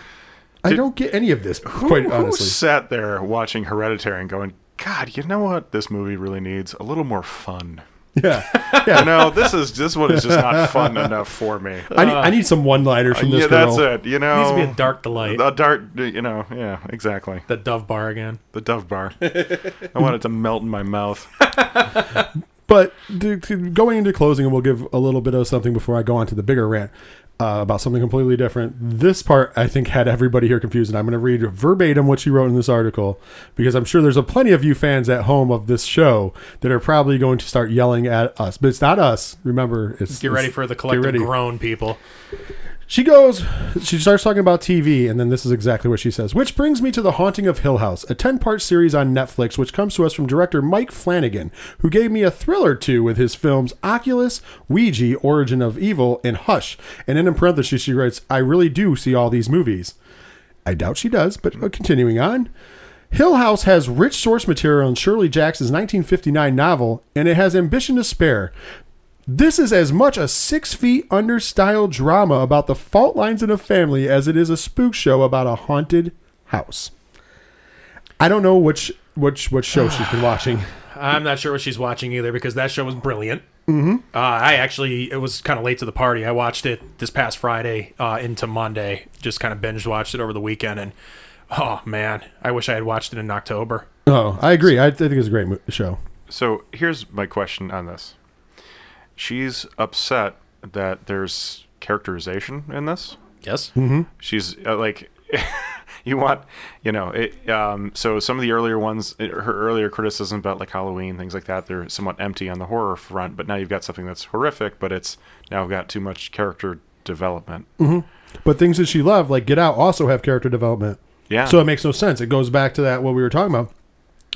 I Did- don't get any of this, Who, quite who honestly. sat there watching Hereditary and going, God, you know what? This movie really needs a little more fun. Yeah, You know, this is this one is just not fun enough for me. I need, I need some one-liners from this movie. yeah, girl. that's it. You know, Needs to be a dark delight. a dark. You know, yeah, exactly. The Dove Bar again. The Dove Bar. I want it to melt in my mouth. But the, to- going into closing, and we'll give a little bit of something before I go on to the bigger rant uh, about something completely different. This part, I think, had everybody here confused, and I'm going to read verbatim what she wrote in this article because I'm sure there's a plenty of you fans at home of this show that are probably going to start yelling at us. But it's not us. Remember, it's Get ready it's- for the collective groan, people. She goes, she starts talking about TV, and then this is exactly what she says. Which brings me to The Haunting of Hill House, a 10 part series on Netflix, which comes to us from director Mike Flanagan, who gave me a thrill or two with his films Oculus, Ouija, Origin of Evil, and Hush. And then in parentheses, she writes, I really do see all these movies. I doubt she does, but uh, continuing on. Hill House has rich source material in Shirley Jackson's 1959 novel, and it has ambition to spare. This is as much a six feet under style drama about the fault lines in a family as it is a spook show about a haunted house. I don't know which which what show she's been watching. I'm not sure what she's watching either because that show was brilliant. Mm-hmm. Uh, I actually, it was kind of late to the party. I watched it this past Friday uh, into Monday. Just kind of binge watched it over the weekend, and oh man, I wish I had watched it in October. Oh, I agree. I think it's a great mo- show. So here's my question on this. She's upset that there's characterization in this. Yes. She's uh, like, you want, you know, it, um, so some of the earlier ones, uh, her earlier criticism about like Halloween, things like that, they're somewhat empty on the horror front, but now you've got something that's horrific, but it's now got too much character development. But things that she loved, like Get Out, also have character development. Yeah. So it makes no sense. It goes back to that what we were talking about.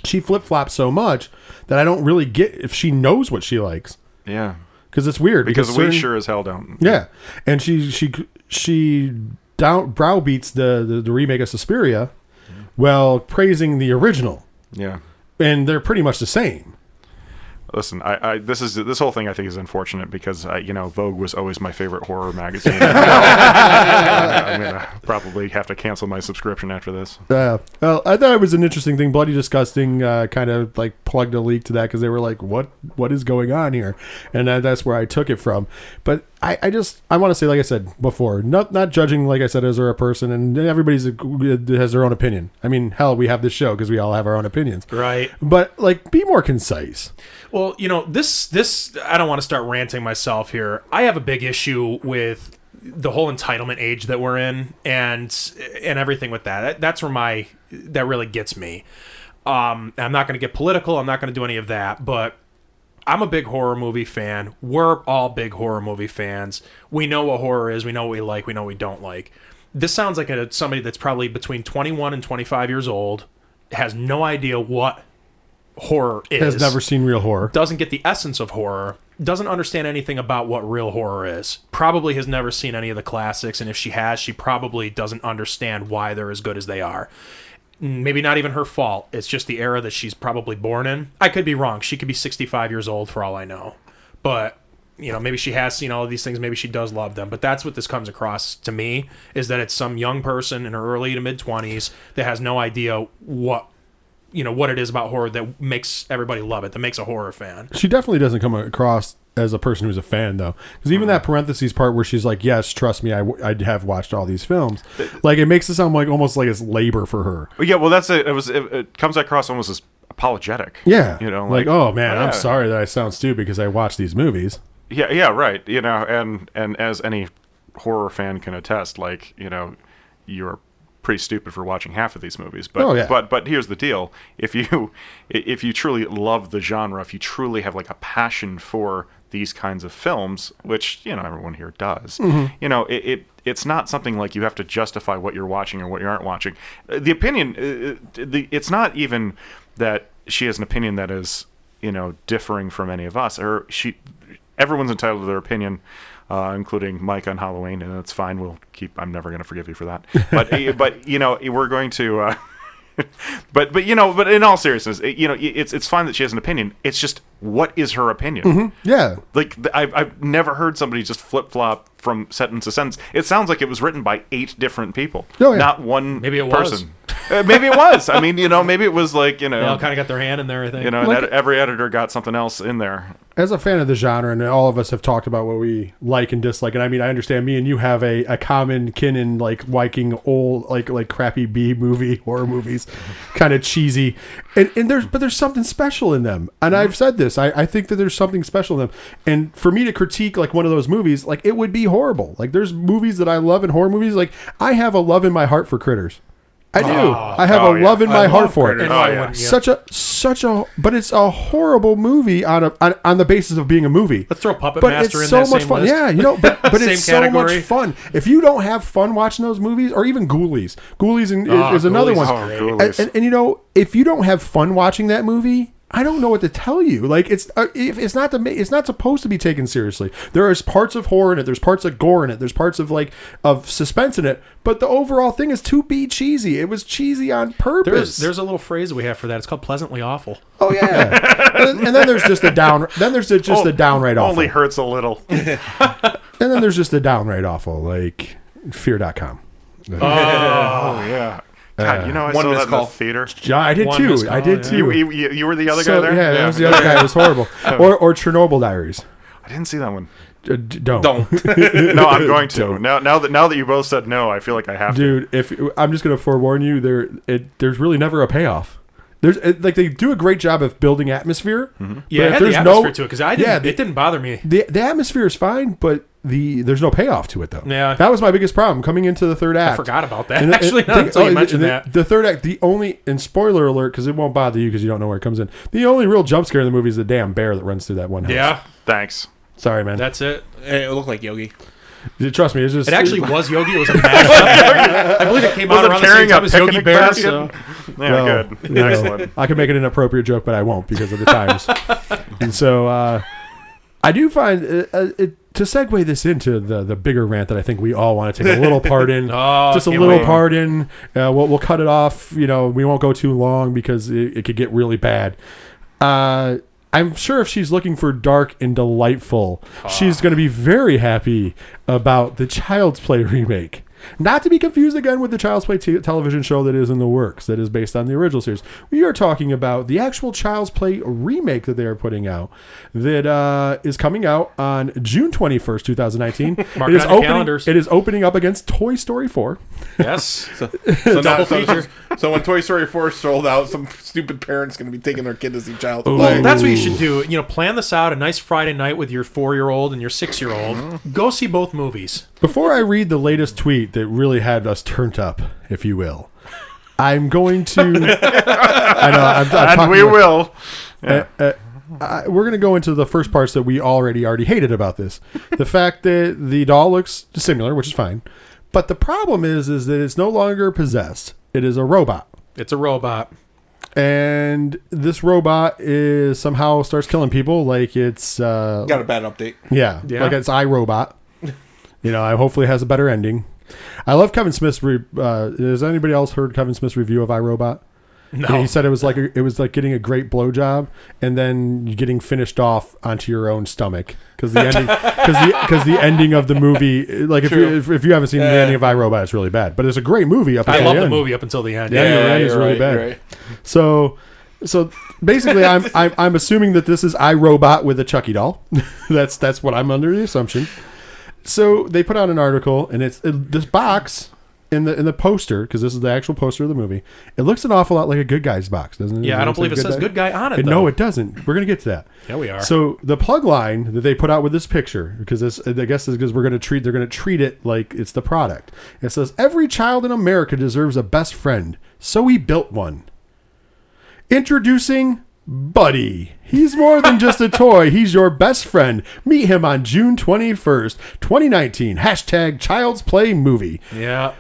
She flip flops so much that I don't really get if she knows what she likes yeah. Because it's weird. Because we certain- sure as hell don't. Yeah, and she she she down browbeats the, the the remake of Suspiria, mm. while praising the original, Yeah. and they're pretty much the same. Listen, I, I this is this whole thing I think is unfortunate because you know Vogue was always my favorite horror magazine. I'm gonna probably have to cancel my subscription after this. Uh, well, I thought it was an interesting thing. Bloody Disgusting uh, kind of like plugged a leak to that because they were like, "What? What is going on here?" And that, that's where I took it from. But I, I just I want to say, like I said before, not not judging, like I said, as a person, and everybody's has their own opinion. I mean, hell, we have this show because we all have our own opinions. Right. But like, be more concise. Well, you know, this this I don't want to start ranting myself here. I have a big issue with the whole entitlement age that we're in and and everything with that. That- That's where my that really gets me. Um, I'm not going to get political. I'm not going to do any of that, but I'm a big horror movie fan. We're all big horror movie fans. We know what horror is. We know what we like. We know what we don't like. This sounds like a, somebody that's probably between 21 and 25 years old, has no idea what horror is Has never seen real horror. doesn't get the essence of horror, doesn't understand anything about what real horror is, probably has never seen any of the classics, and if she has, she probably doesn't understand why they're as good as they are. Maybe not even her fault. It's just the era that she's probably born in. I could be wrong. She could be 65 years old for all I know. But, you know, maybe she has seen all of these things. Maybe she does love them. But that's what this comes across to me is that it's some young person in her early to mid 20s that has no idea what you know what it is about horror that makes everybody love it that makes a horror fan She definitely doesn't come across as a person who's a fan, though, because even that mm-hmm. parentheses part where she's like, "Yes, trust me, I, w- I have watched all these films," like it makes it sound like almost like it's labor for her. Yeah, well, that's it. It was. It, it comes across almost as apologetic. Yeah, you know, like, oh man, yeah. I'm sorry that I sound stupid because I watched these movies. Yeah, yeah, right. You know, and and as any horror fan can attest, like you know, you're pretty stupid for watching half of these movies. But Oh, yeah. but but here's the deal: if you if you truly love the genre, if you truly have like a passion for these kinds of films, which you know everyone here does, Mm-hmm. you know, it, it it's not something like you have to justify what you're watching or what you aren't watching. Uh, The opinion, uh, the it's not even that she has an opinion that is you know differing from any of us, or she everyone's entitled to their opinion, uh, including Mike on Halloween, and that's fine. We'll keep. I'm never going to forgive you for that. But but you know we're going to. Uh, but but you know but in all seriousness, it, you know it's it's fine that she has an opinion. It's just what is her opinion? Yeah, Like I've I've never heard somebody just flip flop from sentence to sentence. It sounds like it was written by eight different people, Oh, yeah. not one Maybe it was. person. Uh, Uh, maybe it was. I mean, you know, maybe it was like you know, they all kind of got their hand in there i think you know, Like- and ed- every editor got something else in there. as a fan of the genre, and all of us have talked about what we like and dislike, and I mean, I understand me and you have a, a common kin in like liking old, like like crappy B movie horror movies, kind of cheesy, and and there's but there's something special in them, and I've said this, I, I think that there's something special in them, and for me to critique like one of those movies, like it would be horrible. Like there's movies that I love in horror movies, like I have a love in my heart for Critters. I do. Oh. I have Oh, a yeah. love in I my heart for it. And Oh, why yeah. Such a such a, but it's a horrible movie on a on, on the basis of being a movie. Let's throw Puppet but Master it's in so that much same fun. list. Yeah, you know, but but Same it's so much fun. If you don't have fun watching those movies, or even Ghoulies, Ghoulies and, Oh, is another Ghoulies one. Oh, And, and, and, you know, if you don't have fun watching that movie, I don't know what to tell you. Like it's uh, if it's not to ma- it's not supposed to be taken seriously. There is parts of horror in it. There's parts of gore in it. There's parts of like of suspense in it. But the overall thing is to be cheesy. It was cheesy on purpose. There's there's a little phrase that we have for that. It's called pleasantly awful. oh yeah, and, and then there's just the down. Then there's just Oh, a downright awful. Only hurts a little. And then there's just the downright awful like fear.com. Oh yeah. God, you know I one saw missed that in call. the theater. Yeah, I did One too. missed I call, did yeah. too. You, you, you- you were the other So, guy there. Yeah, that was the other guy. It was horrible. or or Chernobyl Diaries. I didn't see that one. Uh, d- don't. Don't. No, I'm going to. Now, now that now that you both said no, I feel like I have to. dude if i'm just gonna forewarn you there it there's really never a payoff there's it, like they do a great job of building atmosphere Yeah, but it if had the there's atmosphere no- to it because I didn't. yeah, the- it didn't bother me. the, the atmosphere is fine but the there's no payoff to it though Yeah. that was my biggest problem coming into the third act I forgot about that. And the- Actually, and not think- until you oh, mentioned the, that. the third act the only and spoiler alert because it won't bother you because you don't know where it comes in the only real jump scare in the movie is the damn bear that runs through that one house Yeah, Thanks. sorry man that's it. it looked like Yogi. trust me it's just It actually was Yogi. It was a mashup. I believe it came Was out it around the same carrying a time as Yogi picnic Bear. basket? So. Yeah, Well, good. you know, Excellent. I could make it an appropriate joke, but I won't because of the times. and so uh, I do find uh, uh, it, to segue this into the the bigger rant that I think we all want to take a little part in. Oh, just a little wait. part in. Uh, we'll, we'll cut it off. You know, we won't go too long because it, it could get really bad. Uh, I'm sure if she's looking for dark and delightful, she's going to be very happy about the Child's Play remake. Not to be confused again with the Child's Play t- television show that is in the works, that is based on the original series. We are talking about the actual Child's Play remake that they are putting out, that uh, is coming out on June 21st, 2019. Mark it it is on your opening, calendars. It is opening up against Toy Story 4. Yes. So, so, Double so, feature. so when Toy Story 4 sold out, some stupid parent's going to be taking their kid to see Child's Ooh. Play. Well, that's what you should do. You know, plan this out a nice Friday night with your four-year-old and your six-year-old. Mm-hmm. Go see both movies. Before I read the latest tweet that really had us turned up, if you will, I'm going to. I know. I'm, I'm And we about- will. Yeah. uh, uh, I, we're going to go into the first parts that we already already hated about this. The fact that the doll looks similar, which is fine, but the problem is is that it's no longer possessed. It is a robot. It's a robot. And this robot is somehow starts killing people like it's uh, Got a bad update. Yeah, Yeah. like it's iRobot. You know, I hopefully has a better ending. I love Kevin Smith's. Re- uh, has anybody else heard Kevin Smith's review of iRobot? No. He said it was like a, it was like getting a great blowjob and then getting finished off onto your own stomach because the ending because the because the ending of the movie like if you if, if you haven't seen the ending of iRobot it's really bad but it's a great movie up I love the the movie up until the end. Yeah, Yeah. the end is really right, bad. right. So, so basically, I'm, I'm I'm assuming that this is iRobot with a Chucky doll. that's that's what I'm under the assumption. So they put out an article, and it's it, this box in the in the poster because this is the actual poster of the movie. It looks an awful lot like a Good Guys box, doesn't it? Yeah, I don't believe it says Guy- good guy on it. And though. no, it doesn't. We're gonna get to that. Yeah, we are. So the plug line that they put out with this picture, because this, I guess is because we're to treat, they're going to treat it like it's the product. It says every child in America deserves a best friend, so we built one. Introducing Buddy. He's more than just a toy. He's your best friend. Meet him on June twenty first, twenty nineteen. Hashtag Child's Play Movie. yeah,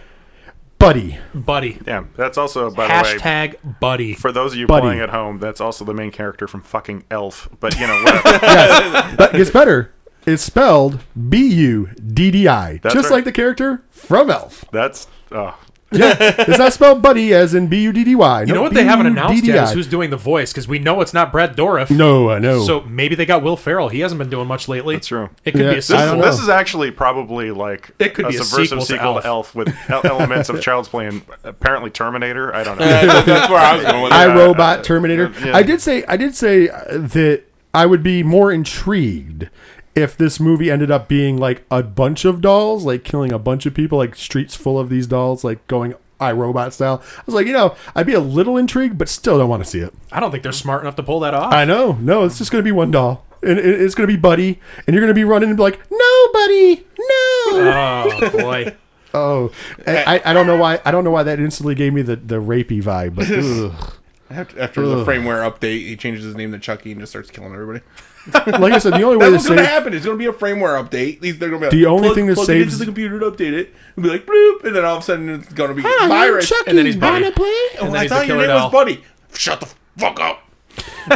Buddy. buddy. Yeah, that's also by the way. Hashtag buddy. For those of you Buddy. playing at home, that's also the main character from fucking Elf. But you know, whatever. Yes, but it gets better. It's spelled B U D D I, just right. like the character from Elf. that's oh, It's not spelled buddy as in B U D D Y. You know what they haven't announced yet is who's doing the voice because we know it's not Brad Dourif. No, I know. So maybe they got Will Ferrell. He hasn't been doing much lately. That's true. It could Yeah, be a this This, I is, don't sequel. know. this is actually probably like It could a be a subversive sequel to sequel Elf. Elf with el- elements of Child's Play and apparently Terminator. I don't know. That's where I was going with I that. Robot Terminator. yeah. I did say I did say uh, that I would be more intrigued if this movie ended up being like a bunch of dolls, like killing a bunch of people, like streets full of these dolls, like going iRobot style. I was like, you know, I'd be a little intrigued, but still don't want to see it. I don't think they're smart enough to pull that off. I know. No, it's just going to be one doll. And it- it's going to be Buddy, and you're going to be running and be like, no, Buddy, no. oh boy. Oh, I, I- I don't know why. I don't know why that instantly gave me the the rapey vibe. But ugh. After, after the firmware update, he changes his name to Chucky and just starts killing everybody. like I said, the only way That's to what's going to save happen. It's going to be a firmware update. These they're going to be The only plug, thing that plug it into the computer to update it and be like bloop, and then all of a sudden it's going to be Hi, I'm virus. Chucky. and then he's Buddy. Wanna play? Oh, And then I he's thought your killer name was. Buddy. Shut the fuck up.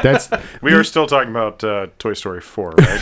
That's We are still talking about uh, Toy Story 4, right?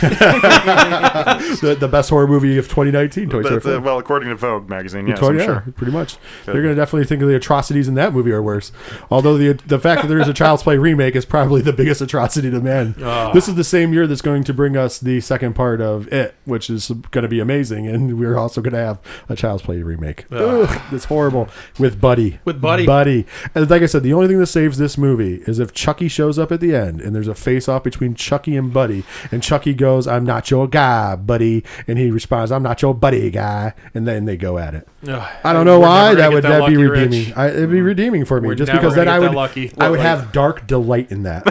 the, the best horror movie of 2019. Toy Story But, uh, 4. well, according to Vogue magazine, yes, Toy- I'm yeah, sure. pretty much. They're going to definitely think the atrocities in that movie are worse. Although the the fact that there is a Child's Play remake is probably the biggest atrocity to man. This is the same year that's going to bring us the second part of It, which is going to be amazing, and we're also going to have a Child's Play remake. Ugh, it's horrible with Buddy. With Buddy. Buddy. And like I said, the only thing that saves this movie is if Chucky shows up at the end and there's a face off between Chucky and Buddy, and Chucky goes, "I'm not your guy, Buddy," and he responds, "I'm not your buddy guy," and then they go at it. Ugh. I don't know why that would that be lucky, Rich. redeeming. I, it'd be mm. redeeming for me We're just because then I would lucky. I would like- have dark delight in that.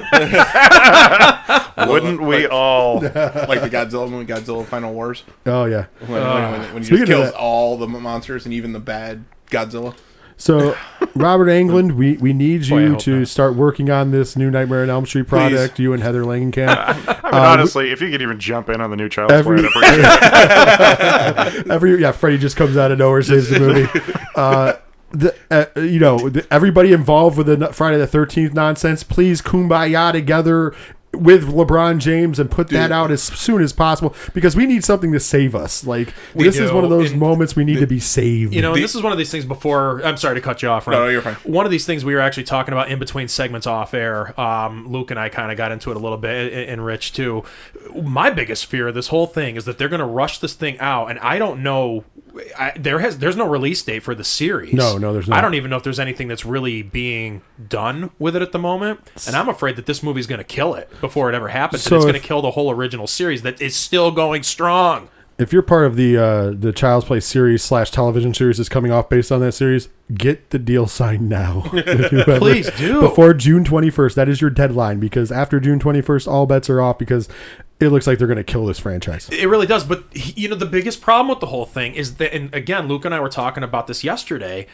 Wouldn't we all? like the Godzilla movie, Godzilla Final Wars, oh yeah. when, when, when, when he just kills all the monsters and even the bad Godzilla. So Robert Englund, we, we need Boy, you to not. start working on this new Nightmare on Elm Street project. You and Heather Langenkamp. I mean, honestly, if you could even jump in on the new Child's Every- Play, I'd. Every yeah, Freddy just comes out of nowhere, saves the movie. Uh, the, uh, you know, the, everybody involved with the Friday the Thirteenth nonsense, please kumbaya together with LeBron James and put that out as soon as possible because we need something to save us. Like We this is one of those and- moments we need to be saved. You know, and this is one of these things before. I'm sorry to cut you off, right? No, no, you're fine. One of these things we were actually talking about in between segments off air. Um, Luke and I kind of got into it a little bit, and- and Rich too. My biggest fear of this whole thing is that they're going to rush this thing out, and I don't know. I, there has there's no release date for the series. No, no, there's not. I don't even know if there's anything that's really being done with it at the moment, and I'm afraid that this movie's going to kill it before it ever happens. So and it's going to kill the whole original series that is still going strong. If you're part of the uh, the Child's Play series slash television series that's coming off based on that series, get the deal signed now. Please do. before June 21st. That is your deadline because after June 21st, all bets are off because it looks like they're going to kill this franchise. It really does. But you know, the biggest problem with the whole thing is that, and again, Luke and I were talking about this yesterday.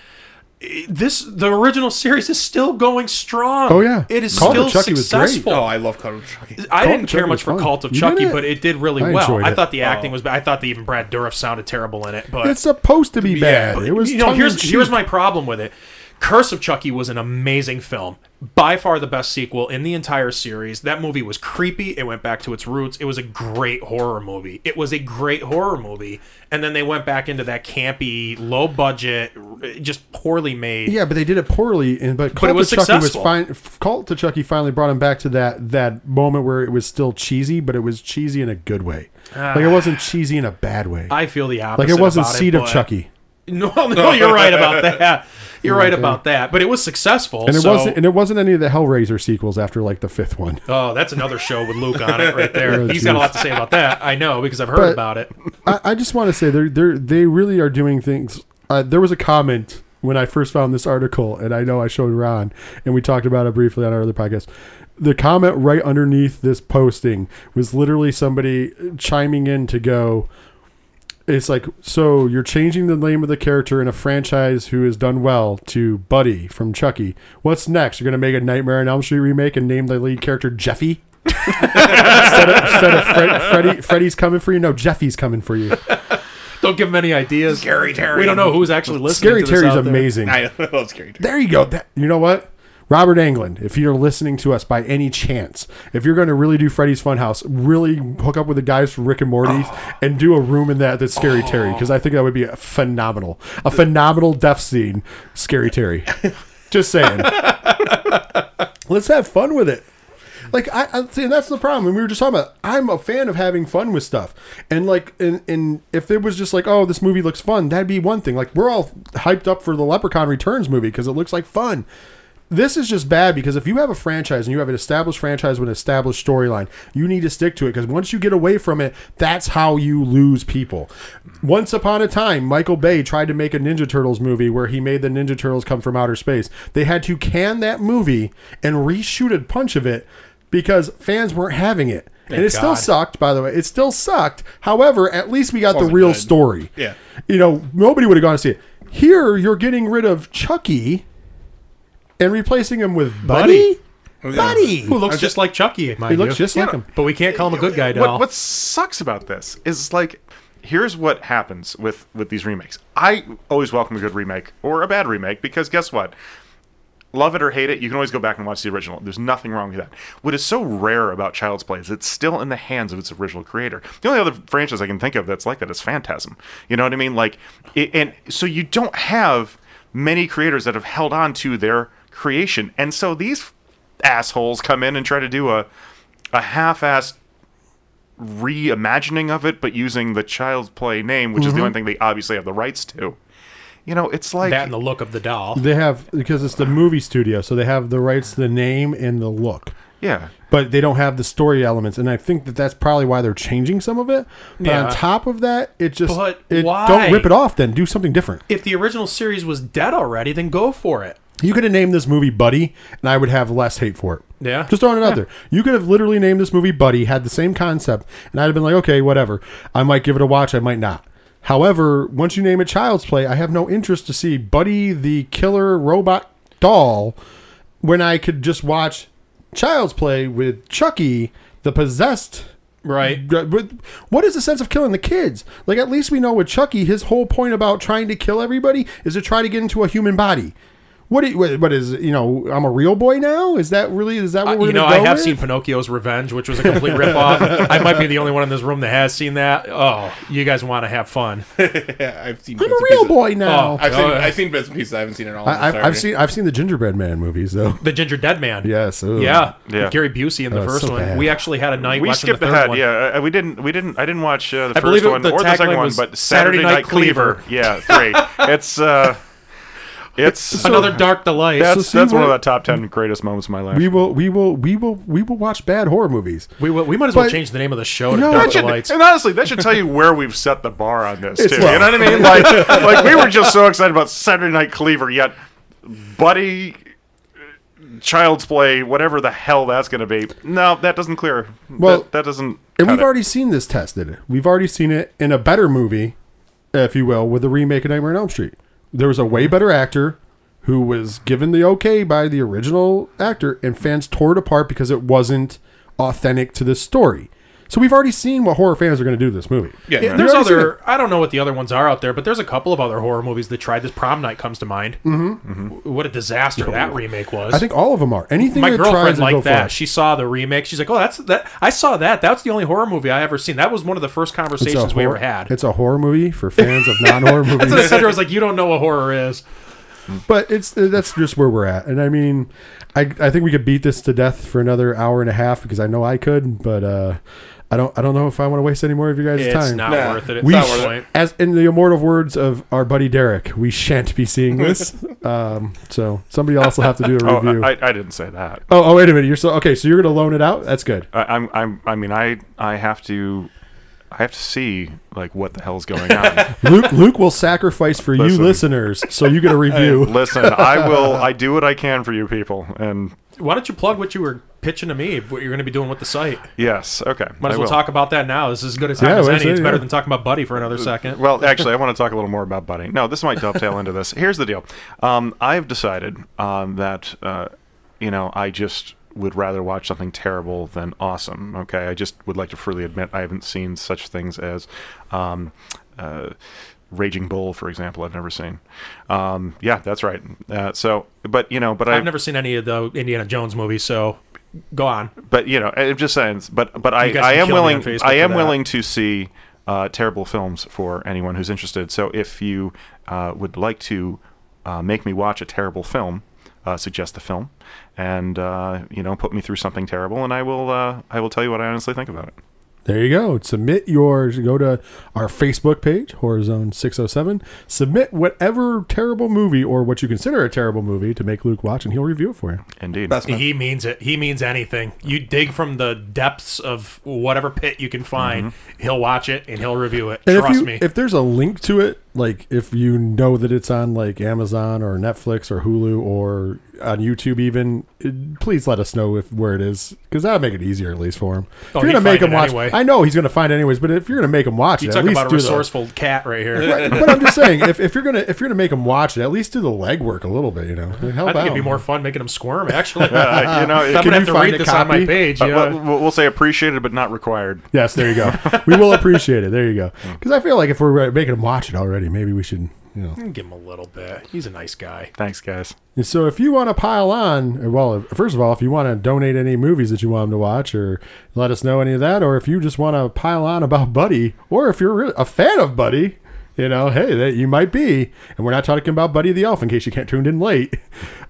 I- This the original series is still going strong. Oh, yeah. it is Cult still Chucky was great. successful. Oh, I love Cult of Chucky. I Cult didn't of care Chucky much for fun. Cult of You Chucky, didn't? but it did really I well. I it. thought the acting Oh. was bad. I thought that even Brad Dourif sounded terrible in it. But It's supposed to be Yeah, bad. It was you know, here's here's my problem with it. Curse of Chucky was an amazing film. By far the best sequel in the entire series. That movie was creepy. It went back to its roots. It was a great horror movie. It was a great horror movie. And then they went back into that campy, low budget, just poorly made. Yeah, but they did it poorly. And but Cult it was of Chucky successful. was fine. Cult to Chucky finally brought him back to that that moment where it was still cheesy, but it was cheesy in a good way. Ah. like it wasn't cheesy in a bad way. I feel the opposite. like it wasn't Seed of Chucky. No, no, you're right about that. You're right about that. But it was successful. And it so- wasn't and it wasn't any of the Hellraiser sequels after like the fifth one. Oh, that's another show with Luke on it right there. Oh, He's got a lot to say about that. I know because I've heard But- about it. I, I just want to say they're they they really are doing things. Uh, there was a comment when I first found this article, and I know I showed Ron, and we talked about it briefly on our other podcast. The comment right underneath this posting was literally somebody chiming in to go. It's like, so you're changing the name of the character in a franchise who has done well to Buddy from Chucky. What's next? You're going to make a Nightmare on Elm Street remake and name the lead character Jeffy? instead of, instead of Fred, Freddy, Freddy's coming for you? No, Jeffy's coming for you. Don't give him any ideas. Scary Terry. We don't know who's actually listening. Scary to this Terry's out there. amazing. I love Scary Terry. There you go. That, you know what? Robert Englund, if you're listening to us by any chance, if you're going to really do Freddy's Funhouse, really hook up with the guys from Rick and Morty and do a room in that that's Scary Terry because I think that would be a phenomenal, a phenomenal death scene. Scary Terry. Just saying. Let's have fun with it. Like I, I see, and that's the problem. And we were just talking about. I'm a fan of having fun with stuff, and like, and, and if it was just like, oh, this movie looks fun, that'd be one thing. Like we're all hyped up for the Leprechaun Returns movie because it looks like fun. This is just bad because if you have a franchise and you have an established franchise with an established storyline, you need to stick to it because once you get away from it, that's how you lose people. Once upon a time, Michael Bay tried to make a Ninja Turtles movie where he made the Ninja Turtles come from outer space. They had to can that movie and reshoot a bunch of it because fans weren't having it. and it still sucked. By the way, it still sucked. However, at least we got the real good. story. Yeah. you know, nobody would have gone to see it. Here, you're getting rid of Chucky and replacing him with Buddy. Buddy, oh, buddy Who looks just like Chucky, mind he looks you. just like him. But we can't call him a good guy doll. What, what sucks about this is like, here's what happens with with these remakes. I always welcome a good remake or a bad remake because guess what? Love it or hate it, you can always go back and watch the original. There's nothing wrong with that. What is so rare about Child's Play is it's still in the hands of its original creator. The only other franchise I can think of that's like that is Phantasm. You know what I mean? Like, it, and so you don't have many creators that have held on to their creation, and so these assholes come in and try to do a a half-assed reimagining of it, but using the Child's Play name, which is the mm-hmm. only thing they obviously have the rights to. You know, it's like that and the look of the doll. They have because it's the movie studio, so they have the rights to the name and the look. yeah. but they don't have the story elements, and I think that that's probably why they're changing some of it. But Yeah. on top of that, it just But it, why? don't rip it off. Then do something different. If the original series was dead already, then go for it. You could have named this movie Buddy, and I would have less hate for it. Yeah. just throwing it out there. You could have literally named this movie Buddy, had the same concept, and I'd have been like, okay, whatever. I might give it a watch. I might not. However, once you name it Child's Play, I have no interest to see Buddy the killer robot doll when I could just watch Child's Play with Chucky the possessed Right. What is the sense of killing the kids? Like at least we know with Chucky, his whole point about trying to kill everybody is to try to get into a human body. What? do you- What what is you know? I'm a real boy now. Is that really? Is that what Uh, we're you know, gonna I have with? seen Pinocchio's Revenge, which was a complete ripoff. I might be the only one in this room that has seen that. Oh, you guys want to have fun? Yeah, I've seen. I'm a real pieces. boy now. Oh. I've seen. Yeah. I've seen bits and pieces. I haven't seen it all. I, I've, I've seen I've seen the Gingerbread Man movies though. The Ginger Dead Man. Yes. ooh. Yeah, Yeah. With Gary Busey in the Oh, first so one. bad. We actually had a night We skipped the third ahead. one. Yeah, uh, we didn't. We didn't. I didn't watch uh, the I first one the or the second one, but Saturday Saturday, Night Night Cleaver. Cleaver. Yeah, three. it's uh, it's Another dark delight. So That's see, that's one of the top ten greatest moments of my life. We will we will we will we will watch bad horror movies. we, will- we might as well But- change the name of the show to No, Dark should- Delights. and honestly, that should tell you where we've set the bar on this It's too. low. You know what I mean? Like, like we were just so excited about Saturday Night Cleaver, yet Buddy, Child's Play, whatever the hell that's going to be. No, that doesn't clear. Well, that, that doesn't. And we've it. already seen this tested. We've already seen it in a better movie, if you will, with the remake of Nightmare on Elm Street. There was a way better actor who was given the okay by the original actor, and fans tore it apart because it wasn't authentic to the story. So we've already seen what horror fans are going to do to this movie. Yeah, Yeah, there's other. I don't know what the other ones are out there, but there's a couple of other horror movies that tried this. Prom Night comes to mind. Mm-hmm. What a disaster that remake was. I think all of them are. Anything my that tries girlfriend to liked that. it. She saw the remake. She's like, "Oh, that's that." I saw that. That's the only horror movie I ever seen. That was one of the first It's a conversations we horror- ever had. It's a horror movie for fans of non-horror movies. That's what I said. I was like, "You don't know what horror is." but it's that's just where we're at and i mean i i think we could beat this to death for another hour and a half because i know i could but uh i don't i don't know if i want to waste any more of your guys It's time It's not Nah, worth it. At we this sh- point. as in the immortal words of our buddy derek we shan't be seeing this um so somebody else will have to do a Oh, review I, I didn't say that. oh, oh wait a minute you're so okay so you're gonna loan it out that's good I, I'm, I'm, I mean, I, I have to, I have to see like what the hell's going on. luke luke will sacrifice for you Listen. listeners so you get a review Listen, I will, I do what I can for you people, and Why don't you plug what you were pitching to me? What you're going to be doing with the site? yes, okay. Might as I well will. talk about that now. This is as good a time Yeah, as let's any. say, It's better yeah. than talking about Buddy for another second. Well, actually, I want to talk a little more about Buddy. No, this might dovetail into this. Here's the deal. Um, I've decided um, that, uh, you know, I just would rather watch something terrible than awesome. Okay, I just would like to freely admit I haven't seen such things as. Um, uh, Raging Bull, for example, I've never seen. Um, yeah, that's right. Uh, so, but you know, but I've I, never seen any of the Indiana Jones movies, so go on. but you know, I'm just saying. But but I, I am willing. I am willing to see uh, terrible films for anyone who's interested. So if you uh, would like to uh, make me watch a terrible film, uh, suggest the film, and uh, you know, put me through something terrible, and I will. Uh, I will tell you what I honestly think about it. There you go. Submit yours. Go to our Facebook page, HorrorZone 607. Submit whatever terrible movie or what you consider a terrible movie to make Luke watch, and he'll review it for you. Indeed. That's my He means it. He means anything. You dig from the depths of whatever pit you can find. He'll watch it and he'll review it. And Trust if you, me. if there's a link to it like if you know that it's on like Amazon or Netflix or Hulu or on YouTube, even it- please let us know if where it is because that'll make it easier at least for him. If Oh, you're gonna make him watch, anyway. I know he's gonna find it anyways. But if you're gonna make him watch You it, talk at least about a do the- resourceful cat right here. Right, but I'm just saying, if, if you're gonna if you're gonna make him watch it, at least do the legwork a little bit. You know, Like, help I think it'd be more fun making him squirm. Actually, Uh, you know, I'm gonna have to read a this on my copy? page. uh, Yeah. we'll, we'll say appreciated but not required. Yes, there you go. we will appreciate it. There you go. Because I feel like if we're making him watch it already, maybe we should, you know. Give him a little bit. He's a nice guy. Thanks, guys. And so if you want to pile on, well, first of all, if you want to donate any movies that you want him to watch, or let us know any of that, or if you just want to pile on about Buddy, or if you're a fan of Buddy, you know, hey, that you might be, and we're not talking about Buddy the Elf in case you can't tuned in late.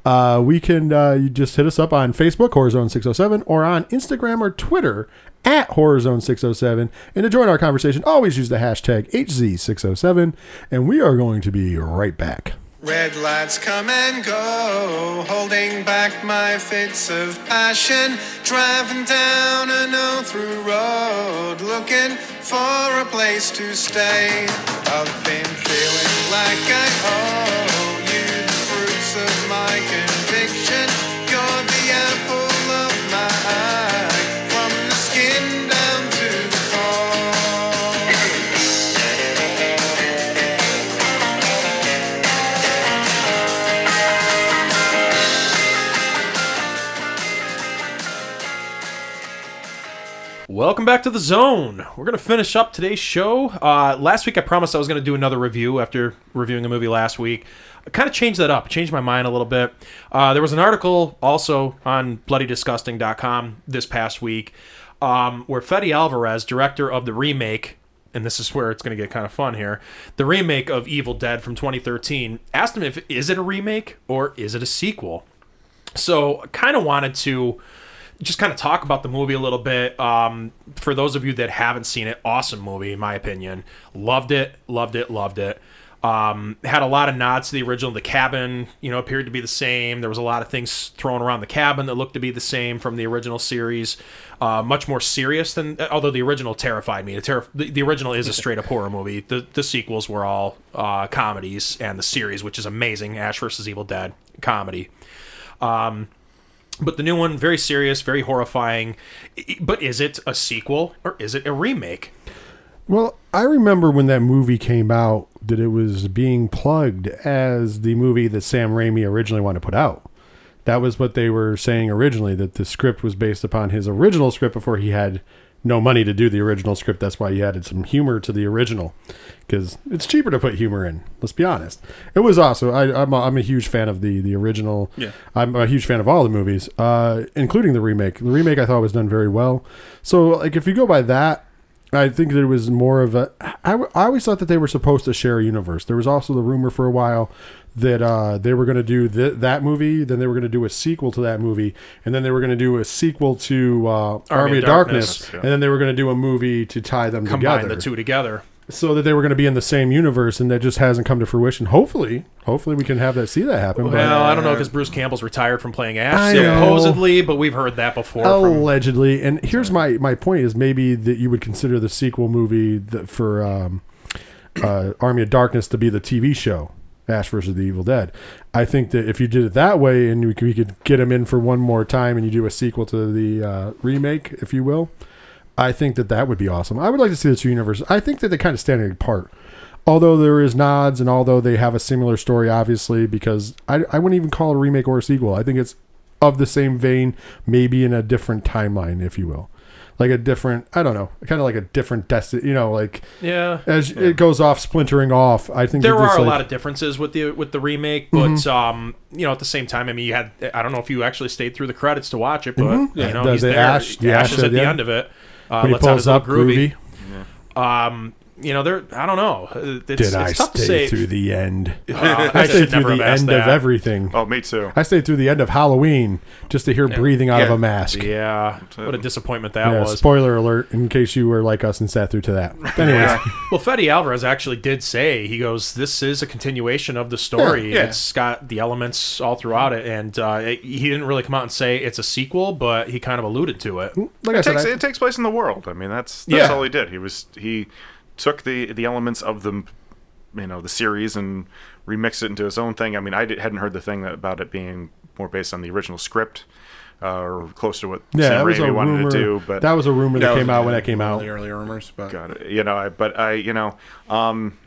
Uh, we can uh, you just hit us up on Facebook HorrorZone 607 or on Instagram or Twitter at HorrorZone 607 and to join our conversation always use the hashtag HZ607 and we are going to be right back. Red lights come and go, holding back my fits of passion. Driving down an old through road, looking for a place to stay. I've been feeling like I owe you the fruits of my conviction. Welcome back to the zone. We're gonna finish up today's show. Uh, last week I promised I was gonna do another review after reviewing a movie last week. I kind of changed that up, changed my mind a little bit. Uh, there was an article also on bloodydisgusting.com this past week um, where Fede Alvarez, director of the remake, and this is where it's to get kind of fun here, the remake of Evil Dead from 2013, asked him if is it a remake or is it a sequel. So kind of wanted to just kind of talk about the movie a little bit. Um, for those of you that haven't seen it, awesome movie in my opinion. Loved it, loved it, loved it. Um, had a lot of nods to the original. The cabin, you know, appeared to be the same. There was a lot of things thrown around the cabin that looked to be the same from the original series. Uh, much more serious than, although the original terrified me. The, the, the original is a straight up horror movie. The the sequels were all uh, comedies, and the series, which is amazing, Ash versus Evil Dead comedy. Um, but the new one, very serious, very horrifying. But is it a sequel or is it a remake? Well, I remember when that movie came out that it was being plugged as the movie that Sam Raimi originally wanted to put out. That was what they were saying originally that the script was based upon his original script before he had no money to do the original script. That's why you added some humor to the original because it's cheaper to put humor in. Let's be honest. It was also I, I'm a, I'm a huge fan of the the original. Yeah. I'm a huge fan of all the movies, uh, including the remake. The remake I thought was done very well. So like if you go by that, I think that it was more of a. I, I always thought that they were supposed to share a universe. There was also the rumor for a while that uh, they were going to do th- that movie, then they were going to do a sequel to that movie, and then they were going to do a sequel to uh, Army, of of Darkness, Darkness, yeah. and then they were going to do a movie to tie them Combine together, the two together. so that they were going to be in the same universe, and that just hasn't come to fruition. Hopefully, hopefully we can have that see that happen. but- Well, I don't know because Bruce Campbell's retired from playing Ash, supposedly, but we've heard that before. From, allegedly and here's my my point is maybe that you would consider the sequel movie that for um, uh, army of darkness to be the tv show ash versus the evil dead. I think that if you did it that way and we could, we could get him in for one more time and you do a sequel to the uh, remake if you will i think that that would be awesome. I would like to see the two universes i think that they kind of stand apart. Although there is nods and although they have a similar story obviously because I, I wouldn't even call it a remake or a sequel. I think it's of the same vein maybe in a different timeline if you will like a different i don't know kind of like a different destiny you know like yeah, as it goes off splintering off i think there that this, are a like- lot of differences with the with the remake, but Mm-hmm. um, you know, at the same time, I mean, you had I don't know if you actually stayed through the credits to watch it, but Mhm. you know, The- he's the there. Ash- the Ash, Ash is at at the the end. end of it. Uh, when he lets out pulls his little up groovy, Um, you know, there. I don't know. Uh, It's, did it's i tough to stay say. through the end Uh, i should stayed through never the have asked end of that. everything Oh, me too. i stayed through the end of halloween just to hear breathing out of a mask Yeah, what a disappointment that Yeah, was. spoiler alert in case you were like us and sat through to that anyways Well, Fede Alvarez actually did say he goes, "This is a continuation of the story. Yeah, yeah. It's got the elements all throughout it." And uh, it- he didn't really come out and say it's a sequel, but he kind of alluded to it. like i It said takes, I- it takes place in the world. I mean, that's that's Yeah. all he did. He was he took the the elements of the you know the series and remixed it into his own thing. I mean, I did, hadn't heard the thing that, about it being more based on the original script uh, or close to what Yeah, Sam that was Raimi wanted rumor. to do. But that was a rumor that, was, came out when uh, that came out. The earlier rumors, but Got it. You know, I, but I, you know, um,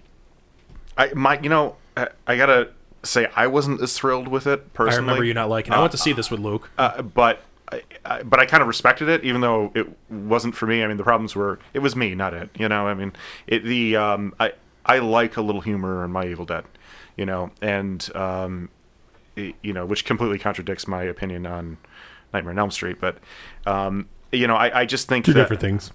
I, my, you know, I, I gotta say, I wasn't as thrilled with it personally. I remember you not liking. it. I went to see this with Luke. uh, but. I, I, but I kind of respected it, even though it wasn't for me. I mean, the problems were it was me, not it. You know, I mean, it the um, I I like a little humor in my Evil Dead, you know, and um, it- you know, which completely contradicts my opinion on Nightmare on Elm Street. But um, you know, I, I just think Two that, different things.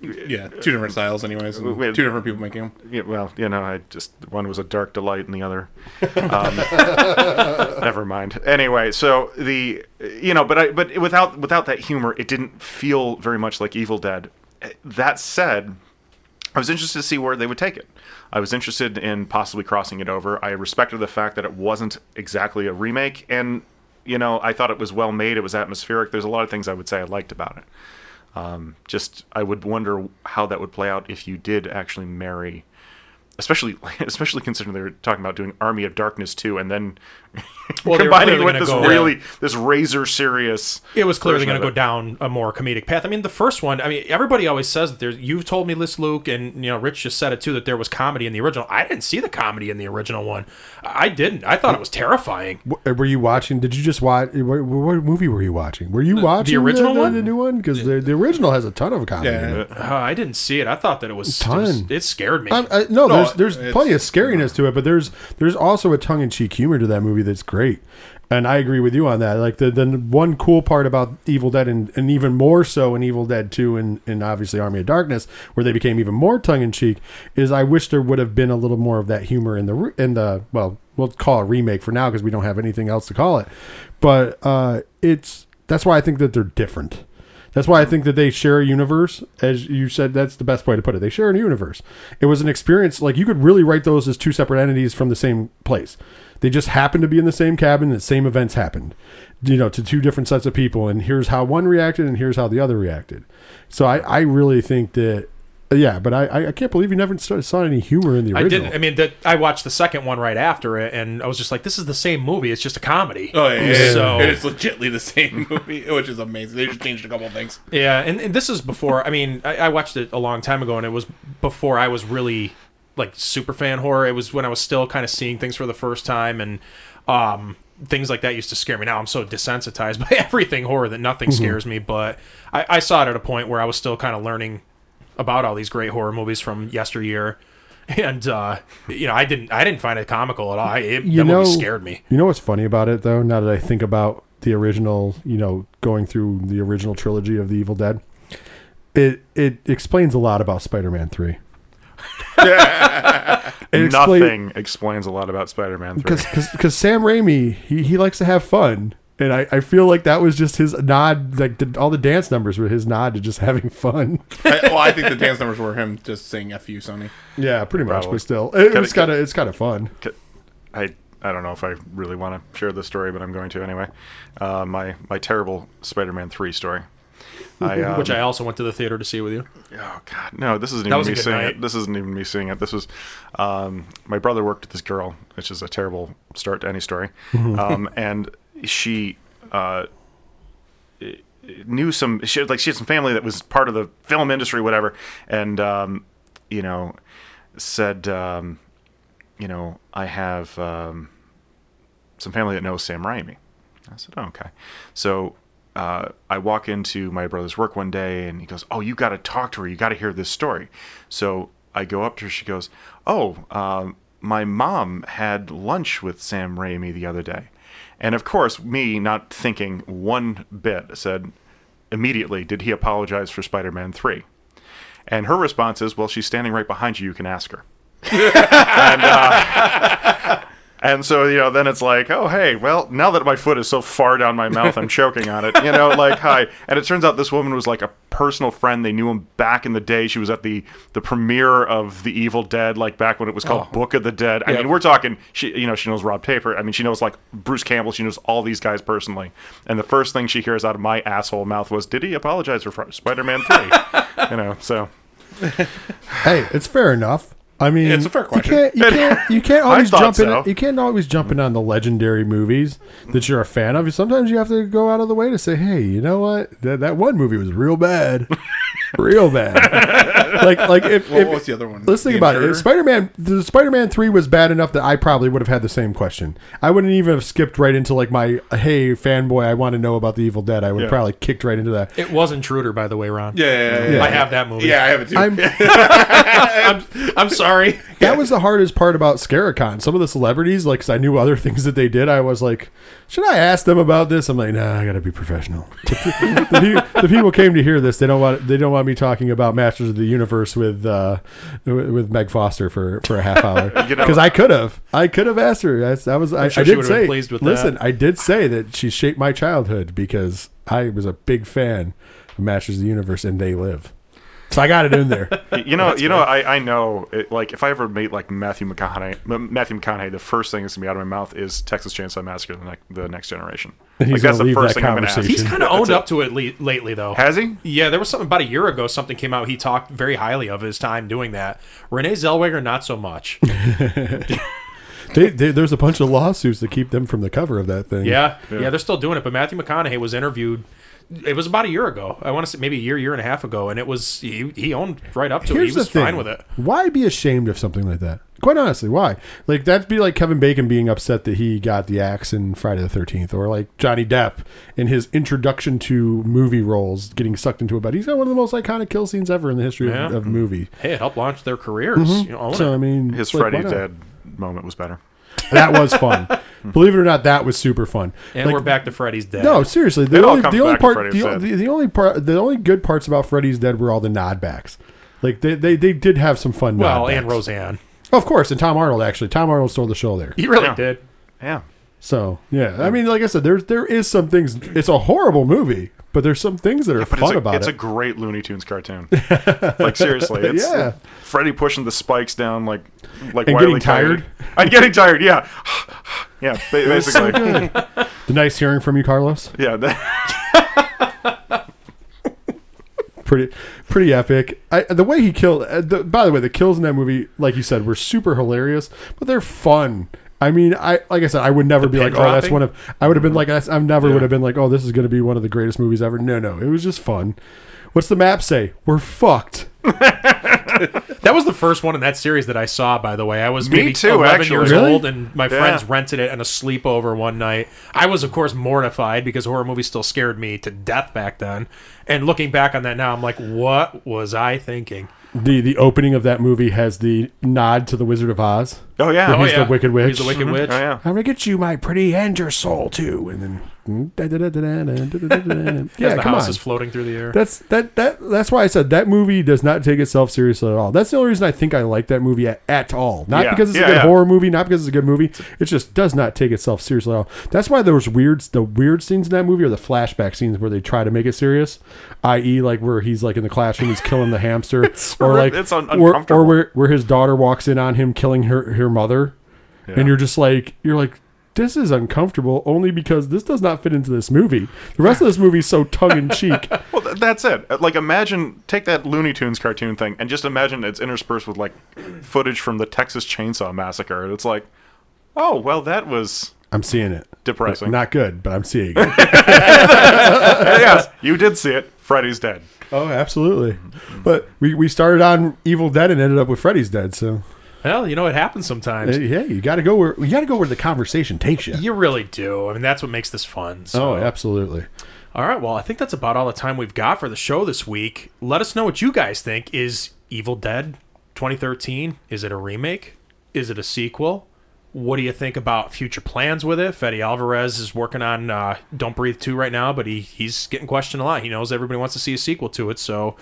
Yeah, two different styles, anyways. and two different people making them. Yeah, well, you know, I just one was a dark delight and the other. Um, never mind. Anyway, so the you know, but I but without without that humor, it didn't feel very much like Evil Dead. That said, I was interested to see where they would take it. I was interested in possibly crossing it over. I respected the fact that it wasn't exactly a remake, and you know, I thought it was well made. It was atmospheric. There's a lot of things I would say I liked about it. Um, just I would wonder how that would play out if you did actually marry, especially especially considering they were talking about doing Army of Darkness too, and then Well, combining with this go- really this razor serious. It was clearly going to go down a more comedic path. I mean, the first one. I mean, everybody always says that there's. You've told me this, Luke, and you know, Rich just said it too that there was comedy in the original. I didn't see the comedy in the original one. I didn't. I thought it was terrifying. Uh, were you watching? Did you just watch? Uh, what, what movie were you watching? Were you watching the original the, one? the new one? Because the, the original has a ton of comedy. in Yeah. it. Uh, I didn't see it. I thought that it was. It, Ton. was- it scared me. I, I, uh, no, there's there's plenty of scariness to it, but there's there's also a tongue in cheek humor to that movie that's great, and I agree with you on that. Like the the one cool part about Evil Dead, and, and even more so in Evil Dead Two, and and obviously Army of Darkness, where they became even more tongue in cheek, is I wish there would have been a little more of that humor in the in the well, we'll call it remake for now because we don't have anything else to call it, but uh, it's that's why I think that they're different. That's why I think that they share a universe. As you said, that's the best way to put it. They share a universe. It was an experience like you could really write those as two separate entities from the same place. They just happened to be in the same cabin. The same events happened, you know, to two different sets of people. And here's how one reacted, and here's how the other reacted. So I, I really think that, yeah. But I, I- I can't believe you never saw saw any humor in the original. I didn't. I mean, that I watched the second one right after it, and I was just like, "This is the same movie. It's just a comedy." Oh yeah, yeah. So- it is legitly the same movie, which is amazing. They just changed a couple things. Yeah, and, and this is before. I mean, I, I watched it a long time ago, and it was before I was really like super fan horror. It was when I was still kind of seeing things for the first time, and um, things like that used to scare me. Now I'm so desensitized by everything horror that nothing scares me. But I, I saw it at a point where I was still kind of learning about all these great horror movies from yesteryear. And uh, you know, I didn't, I didn't find it comical at all. I, it, You that know- movie scared me. You know what's funny about it though? Now that I think about the original, you know, going through the original trilogy of the Evil Dead, it it explains a lot about Spider-Man Three. It explain- Nothing explains a lot about Spider-Man Three. because because Sam Raimi he, he likes to have fun, and I, I feel like that was just his nod. Like the, all the dance numbers were his nod to just having fun. I, well, I think the dance numbers were him just saying "f you, Sony." Yeah, pretty much. Probably. But still, it, it's kind of it's kind of fun. I I don't know if I really want to share this story, but I'm going to anyway. Uh, my my terrible Spider-Man Three story. I, um, Which I also went to the theater to see with you. Oh God, no! This isn't even me seeing night. it. This isn't even me seeing it. This was um, my brother worked with this girl, which is a terrible start to any story. um, and she uh, knew some. She had, like she had some family that was part of the film industry, whatever. And um, you know, said, um, you know, I have um, some family that knows Sam Raimi. I said, oh, okay. So uh, I walk into my brother's work one day and he goes, oh, you got to talk to her. You got to hear this story. So I go up to her. She goes, oh, um, my mom had lunch with Sam Raimi the other day. And of course, me not thinking one bit said immediately, did he apologize for Spider Man 3? And her response is, well, she's standing right behind you. You can ask her. and, uh, and so, you know, then it's like, oh, hey, well, now that my foot is so far down my mouth, I'm choking on it, you know, like, hi. And it turns out this woman was like a personal friend. They knew him back in the day. She was at the, the premiere of The Evil Dead, like back when it was called oh. Book of the Dead. I Yep. mean, we're talking, she, you know, she knows Rob Tapert. I mean, she knows like Bruce Campbell. She knows all these guys personally. And the first thing she hears out of my asshole mouth was, did he apologize for Spider Man 3? you know, so. Hey, it's fair enough. I mean, It's a fair question. You can't, you can't, you can't always jump so. in. You can't always jump in on the legendary movies that you're a fan of. Sometimes you have to go out of the way to say, "Hey, you know what? That, that one movie was real bad, real bad." like, like if, What if was the other one? Let's think The about it. Intruder? If Spider-Man, the Spider-Man three was bad enough that I probably would have had the same question. I wouldn't even have skipped right into like my, "Hey, fanboy, I want to know about the Evil Dead." I would Yeah. probably kicked right into that. It was Intruder, by the way, Ron. Yeah, yeah, yeah, yeah. I have that movie. Yeah, I have it too. I'm, I'm, I'm sorry. that was the hardest part about Scaricon. Some of the celebrities, like, 'cause I knew other things that they did. I was like, should I ask them about this? I'm like, nah, I gotta be professional. the, pe- the people came to hear this. They don't want. They don't want me talking about Masters of the Universe with uh, with Meg Foster for for a half hour You know- because I could have. I could have asked her. That's, I was. I, sure I did say. pleased with listen, that. I did say that she shaped my childhood because I was a big fan of Masters of the Universe and They Live. So I got it in there. You know, you know, I, I know, it, like, if I ever meet like Matthew McConaughey, Matthew McConaughey, the first thing that's gonna be out of my mouth is Texas Chainsaw Massacre: The, ne- the Next Generation. And he's like, that's the first that thing I'm gonna ask. conversation. He's kind of owned it. up to it le- lately, though. Has he? Yeah, there was something about a year ago. Something came out. He talked very highly of his time doing that. Renee Zellweger, not so much. They, they, there's a bunch of lawsuits that keep them from the cover of that thing. Yeah, yeah, they're still doing it. But Matthew McConaughey was interviewed. It was about a year ago. I want to say maybe a year, year and a half ago, and it was he, he owned right up to Here's it. He was the thing. fine with it. Why be ashamed of something like that? Quite honestly, why? Like that'd be like Kevin Bacon being upset that he got the axe in Friday the Thirteenth, or like Johnny Depp in his introduction to movie roles getting sucked into a bed. He's got one of the most iconic kill scenes ever in the history Yeah. of, of movie. Hey, it helped launch their careers. Mm-hmm. You know, own So it. I mean, His like, Freddy why not? Dead moment was better. That was fun. Believe it or not, that was super fun. and Like, we're back to Freddy's dead. No, seriously. The It all only, comes the only back to part, Freddy's the, Dead. the, the only part, the only good parts about Freddy's Dead were all the nodbacks. Like they, they, they did have some fun. well, nodbacks. and Roseanne. of course, and Tom Arnold actually. Tom Arnold stole the show there. He really Yeah. did. Yeah. So yeah, I mean, like I said, there's there is some things. It's a horrible movie, but there's some things that are But fun it's, a, about it's it. It's a great Looney Tunes cartoon. like seriously, it's Yeah. Freddy pushing the spikes down like like And getting E. Coyote. I'm getting tired. Yeah, yeah. Basically, the nice hearing from you, Carlos. yeah. That, Pretty pretty epic. I, the way he killed. Uh, the, by the way, the kills in that movie, like you said, were super hilarious, but they're fun. I mean, I like I said, I would never be pin like, oh, that's one of. I would have been like, that's, I never Yeah. would have been like, oh, this is going to be one of the greatest movies ever. No, no, it was just fun. What's the map say? We're fucked. That was the first one in that series that I saw. By the way, I was Me maybe too, 11 actually. years Really? old, and my Yeah. friends rented it on a sleepover one night. I was, of course, mortified because horror movies still scared me to death back then. And looking back on that now, I'm like, what was I thinking? The the opening of that movie has the nod to the Wizard of Oz. Oh yeah. oh, He's the Wicked Witch. He's the Wicked Witch. Oh yeah. I'm gonna get you my pretty and your soul too, and then yeah, the come house on. is floating through the air. That's that that that's why I said that movie does not take itself seriously at all. That's the only reason I think I like that movie at, at all. Not Yeah. because it's Yeah, a good yeah. horror movie, not because it's a good movie. It just does not take itself seriously at all. That's why those weird the weird scenes in that movie are the flashback scenes where they try to make it serious, i.e., like where he's like in the classroom, he's killing the hamster, or like it's un- or, or where where his daughter walks in on him killing her her mother, Yeah. and you're just like you're like. This is uncomfortable only because this does not fit into this movie. The rest of this movie is so tongue in cheek. Well, th- that's it. Uh, Like, imagine take that Looney Tunes cartoon thing, and just imagine it's interspersed with like footage from the Texas Chainsaw Massacre. It's like, oh well, that was I'm seeing it. depressing. Not good, but I'm seeing it. yes, you did see it. Freddy's dead. oh, absolutely. But we, we started on Evil Dead and ended up with Freddy's Dead. So well, you know, it happens sometimes. uh, yeah, you got to go where you got to go where the conversation takes you. you really do. I mean, that's what makes this fun. So. Oh, absolutely. All right. Well, I think that's about all the time we've got for the show this week. Let us know what you guys think. Is Evil Dead 2013? Is it a remake? Is it a sequel? What do you think about future plans with it? Fede Alvarez is working on uh, Don't Breathe 2 right now, but he, he's getting questioned a lot. He knows everybody wants to see a sequel to it. So,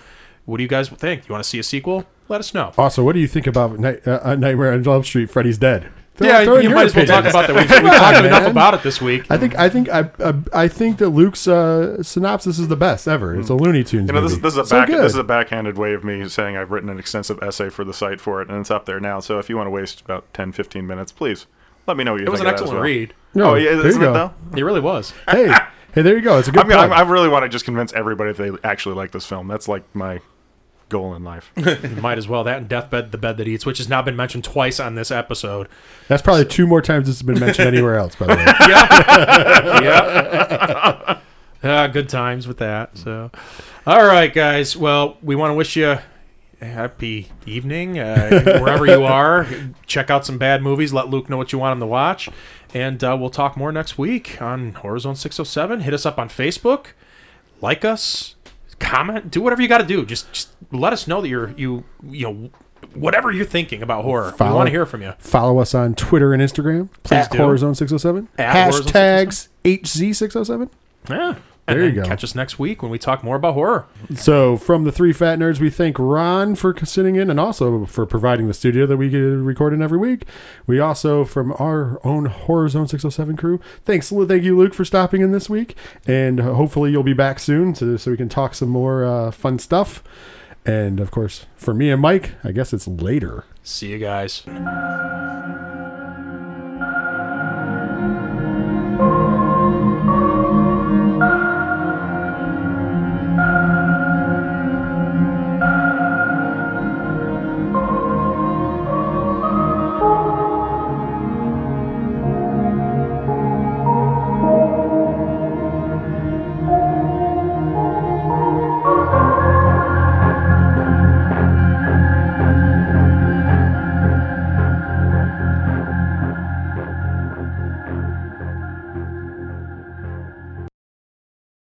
what do you guys think? You want to see a sequel? Let us know. Also, what do you think about Night, uh, uh, Nightmare on Elm Street? Freddy's Dead. Throw- Yeah, throw you your might as well talk about that. We've, we've talked enough about it this week. I think I think I, I I think that Luke's uh, synopsis is the best ever. It's a Looney Tunes You know, this, movie. this is a So back, good. this is a backhanded way of me saying I've written an extensive essay for the site for it, and it's up there now. So if you want to waste about 10, 15 minutes, please let me know what you think. It was an think of that as excellent well. read. No, Oh yeah, there isn't you it go. though? It really was. hey, hey, there you go. It's a good I'm, I'm. I really want to just convince everybody that they actually like this film. That's like my goal in life. Might as well that and Deathbed, the bed that eats, which has now been mentioned twice on this episode. That's probably two more times this has been mentioned anywhere else, by the way. yeah, yep. Ah, good times with that. So, all right, guys. Well, we want to wish you a happy evening uh, wherever you are. Check out some bad movies. Let Luke know what you want him to watch, and uh, we'll talk more next week on HorrorZone 607. Hit us up on Facebook, like us, comment, do whatever you got to do. Just, just let us know that you're you you know whatever you're thinking about horror. We want to hear from you. Follow us on Twitter and Instagram. Please at do. HorrorZone607. At oh Hashtags HZ607. Yeah. And There you go. catch us next week when we talk more about horror. So, from the three fat nerds, we thank Ron for sitting in and also for providing the studio that we get recording every week. We also, from our own HorrorZone 607 crew, thanks, thank you, Luke, for stopping in this week. And hopefully, you'll be back soon to, so we can talk some more uh, fun stuff. And of course, for me and Mike, I guess it's later. See you guys.